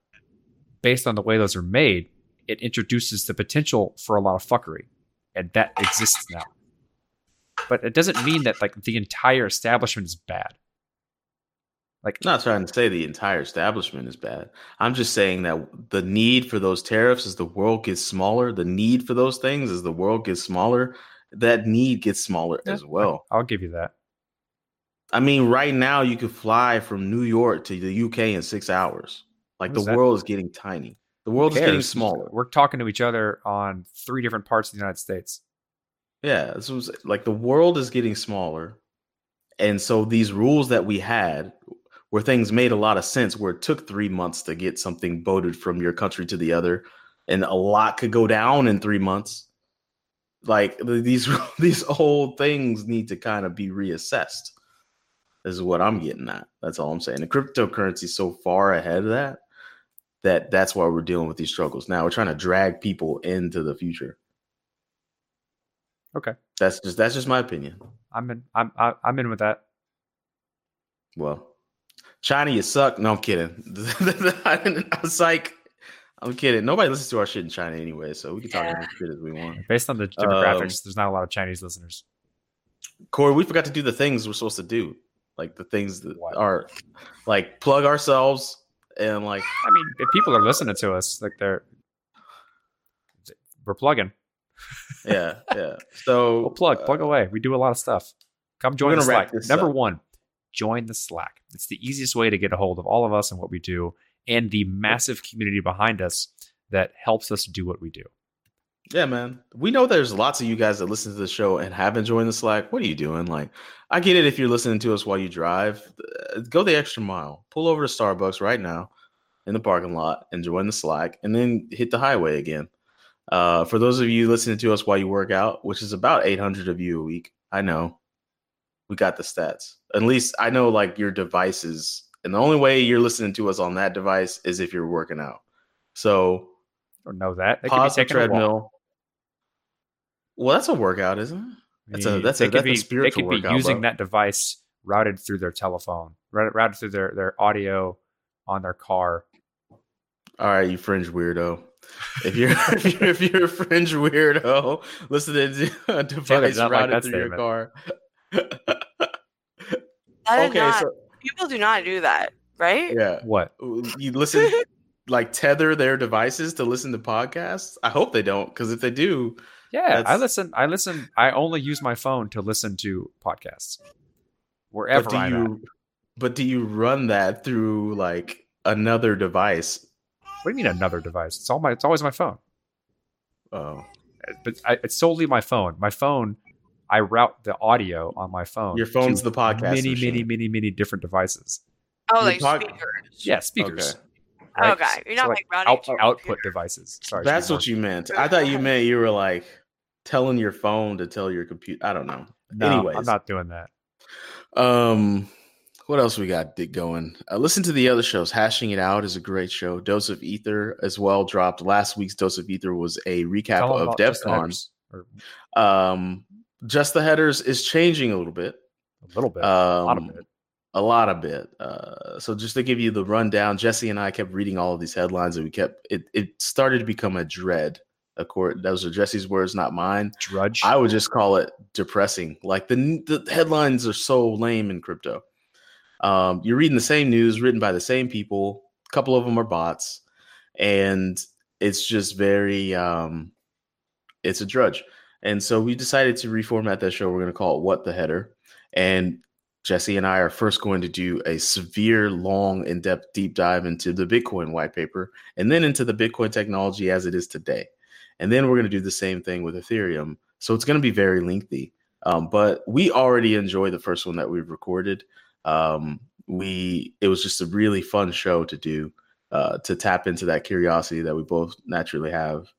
based on the way those are made, it introduces the potential for a lot of fuckery, and that exists now. But it doesn't mean that like the entire establishment is bad. Like I'm not trying to say the entire establishment is bad. I'm just saying that the need for those tariffs as the world gets smaller, the need for those things as the world gets smaller, that need gets smaller Yeah, as well. I'll give you that. I mean, right now you could fly from New York to the UK in six hours. Like the that? world is getting tiny. The world is getting smaller. We're talking to each other on three different parts of the United States. Yeah, this was like the world is getting smaller, and so these rules that we had, where things made a lot of sense, where it took three months to get something voted from your country to the other, and a lot could go down in three months. Like these these old things need to kind of be reassessed. Is what I'm getting at. That's all I'm saying. The cryptocurrency is so far ahead of that that that's why we're dealing with these struggles now. We're trying to drag people into the future. Okay, That's just that's just my opinion. I'm in. I'm I'm in with that. Well, China, you suck. No, I'm kidding. I was like, I'm kidding. Nobody listens to our shit in China anyway, so we can talk Yeah. about shit as we want. Based on the demographics, there's not a lot of Chinese listeners. Corey, we forgot to do the things we're supposed to do, like the things that What? are like plug ourselves and like I mean, if people are listening to us, like they're we're plugging. Yeah, yeah. So We'll plug, plug uh, away. We do a lot of stuff. Come join We're the gonna wrap Slack. this Number up. one, join the Slack. It's the easiest way to get a hold of all of us and what we do, and the massive community behind us that helps us do what we do. Yeah, man. We know there's lots of you guys that listen to the show and haven't joined the Slack. What are you doing? Like, I get it if you're listening to us while you drive. Uh, Go the extra mile. Pull over to Starbucks right now in the parking lot and join the Slack, and then hit the highway again. Uh, for those of you listening to us while you work out, which is about 800 of you a week, I know we got the stats. At least I know like your devices, and the only way you're listening to us on that device is if you're working out. So Or know that. They could be pause the a treadmill. Well, that's a workout, isn't it? That's a- that's a- they could that's a be, spiritual They could be workout, using bro. that device routed through their telephone, routed, through their, their audio on their car. All right, you fringe weirdo. If you're if you're, if you're a fringe weirdo, listening to a device like routed through your car. That is okay, not, so people do not do that, right? yeah, What? you listen like tether their devices to listen to podcasts. I hope they don't, because if they do, Yeah, I listen. I listen. I only use my phone to listen to podcasts wherever but do I'm at. you but do you run that through like another device? What do you mean another device? It's all my. It's always my phone. Oh, But I, it's solely my phone. My phone. I route the audio on my phone. Your phone's the podcast Many, machine. many, many, many different devices. Oh, You're like talk- speakers. Yeah, speakers. Okay. right? Okay, you're not, like, routing out, to your output computer. devices. Sorry, That's what you meant. I thought you meant you were like telling your phone to tell your computer. I don't know. No, Anyways, I'm not doing that. Um, what else we got di- going? Uh, listen to the other shows. Hashing It Out is a great show. Dose of Ether as well dropped. Last week's Dose of Ether was a recap of about DevCon. Or Um, just the headers is changing a little bit. a little bit, Um, a lot of it. a lot of bit. Uh, so just to give you the rundown, Jesse and I kept reading all of these headlines, and we kept it. It started to become a dread. Of course, those are Jesse's words, not mine. Drudge. I would just call it depressing. Like the the headlines are so lame in crypto. Um, you're reading the same news written by the same people. A couple of them are bots, and it's just very um, it's a drudge. And so we decided to reformat that show. We're going to call it "What the Header," and Jesse and I are first going to do a severe, long, in-depth deep dive into the Bitcoin white paper, and then into the Bitcoin technology as it is today. And then we're going to do the same thing with Ethereum. So it's going to be very lengthy. Um, but we already enjoy the first one that we've recorded. Um, we it was just a really fun show to do uh, to tap into that curiosity that we both naturally have.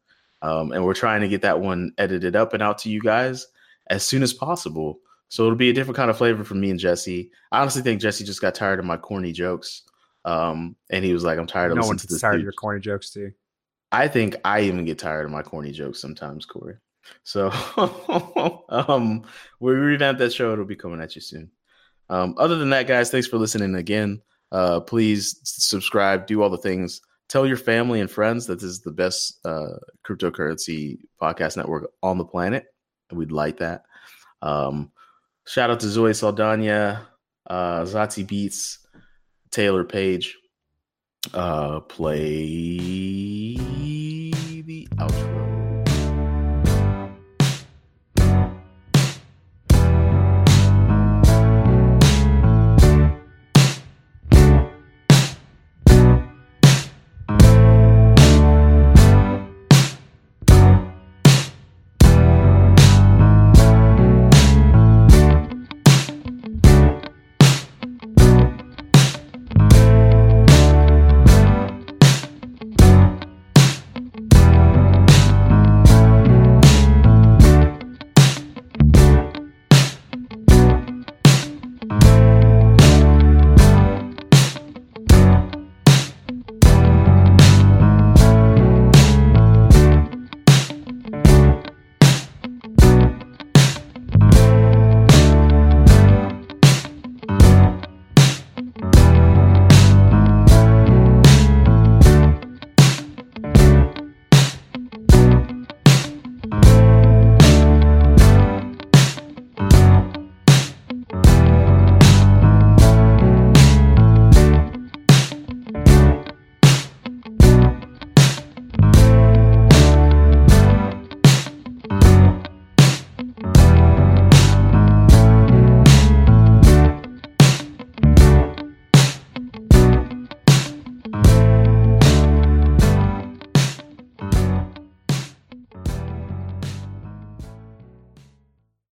Um, and we're trying to get that one edited up and out to you guys as soon as possible. So it'll be a different kind of flavor for me and Jesse. I honestly think Jesse just got tired of my corny jokes. Um, and he was like, I'm tired of no listening one's to this. tired of your corny jokes, too. I think I even get tired of my corny jokes sometimes, Corey. So um we revamp that show, it'll be coming at you soon. Um, other than that, guys, thanks for listening again. Uh, please subscribe, do all the things. Tell your family and friends that this is the best uh, cryptocurrency podcast network on the planet. We'd like that. Um, shout out to Zoe Saldana, uh, Zati Beats, Taylor Page. Uh, play the outro.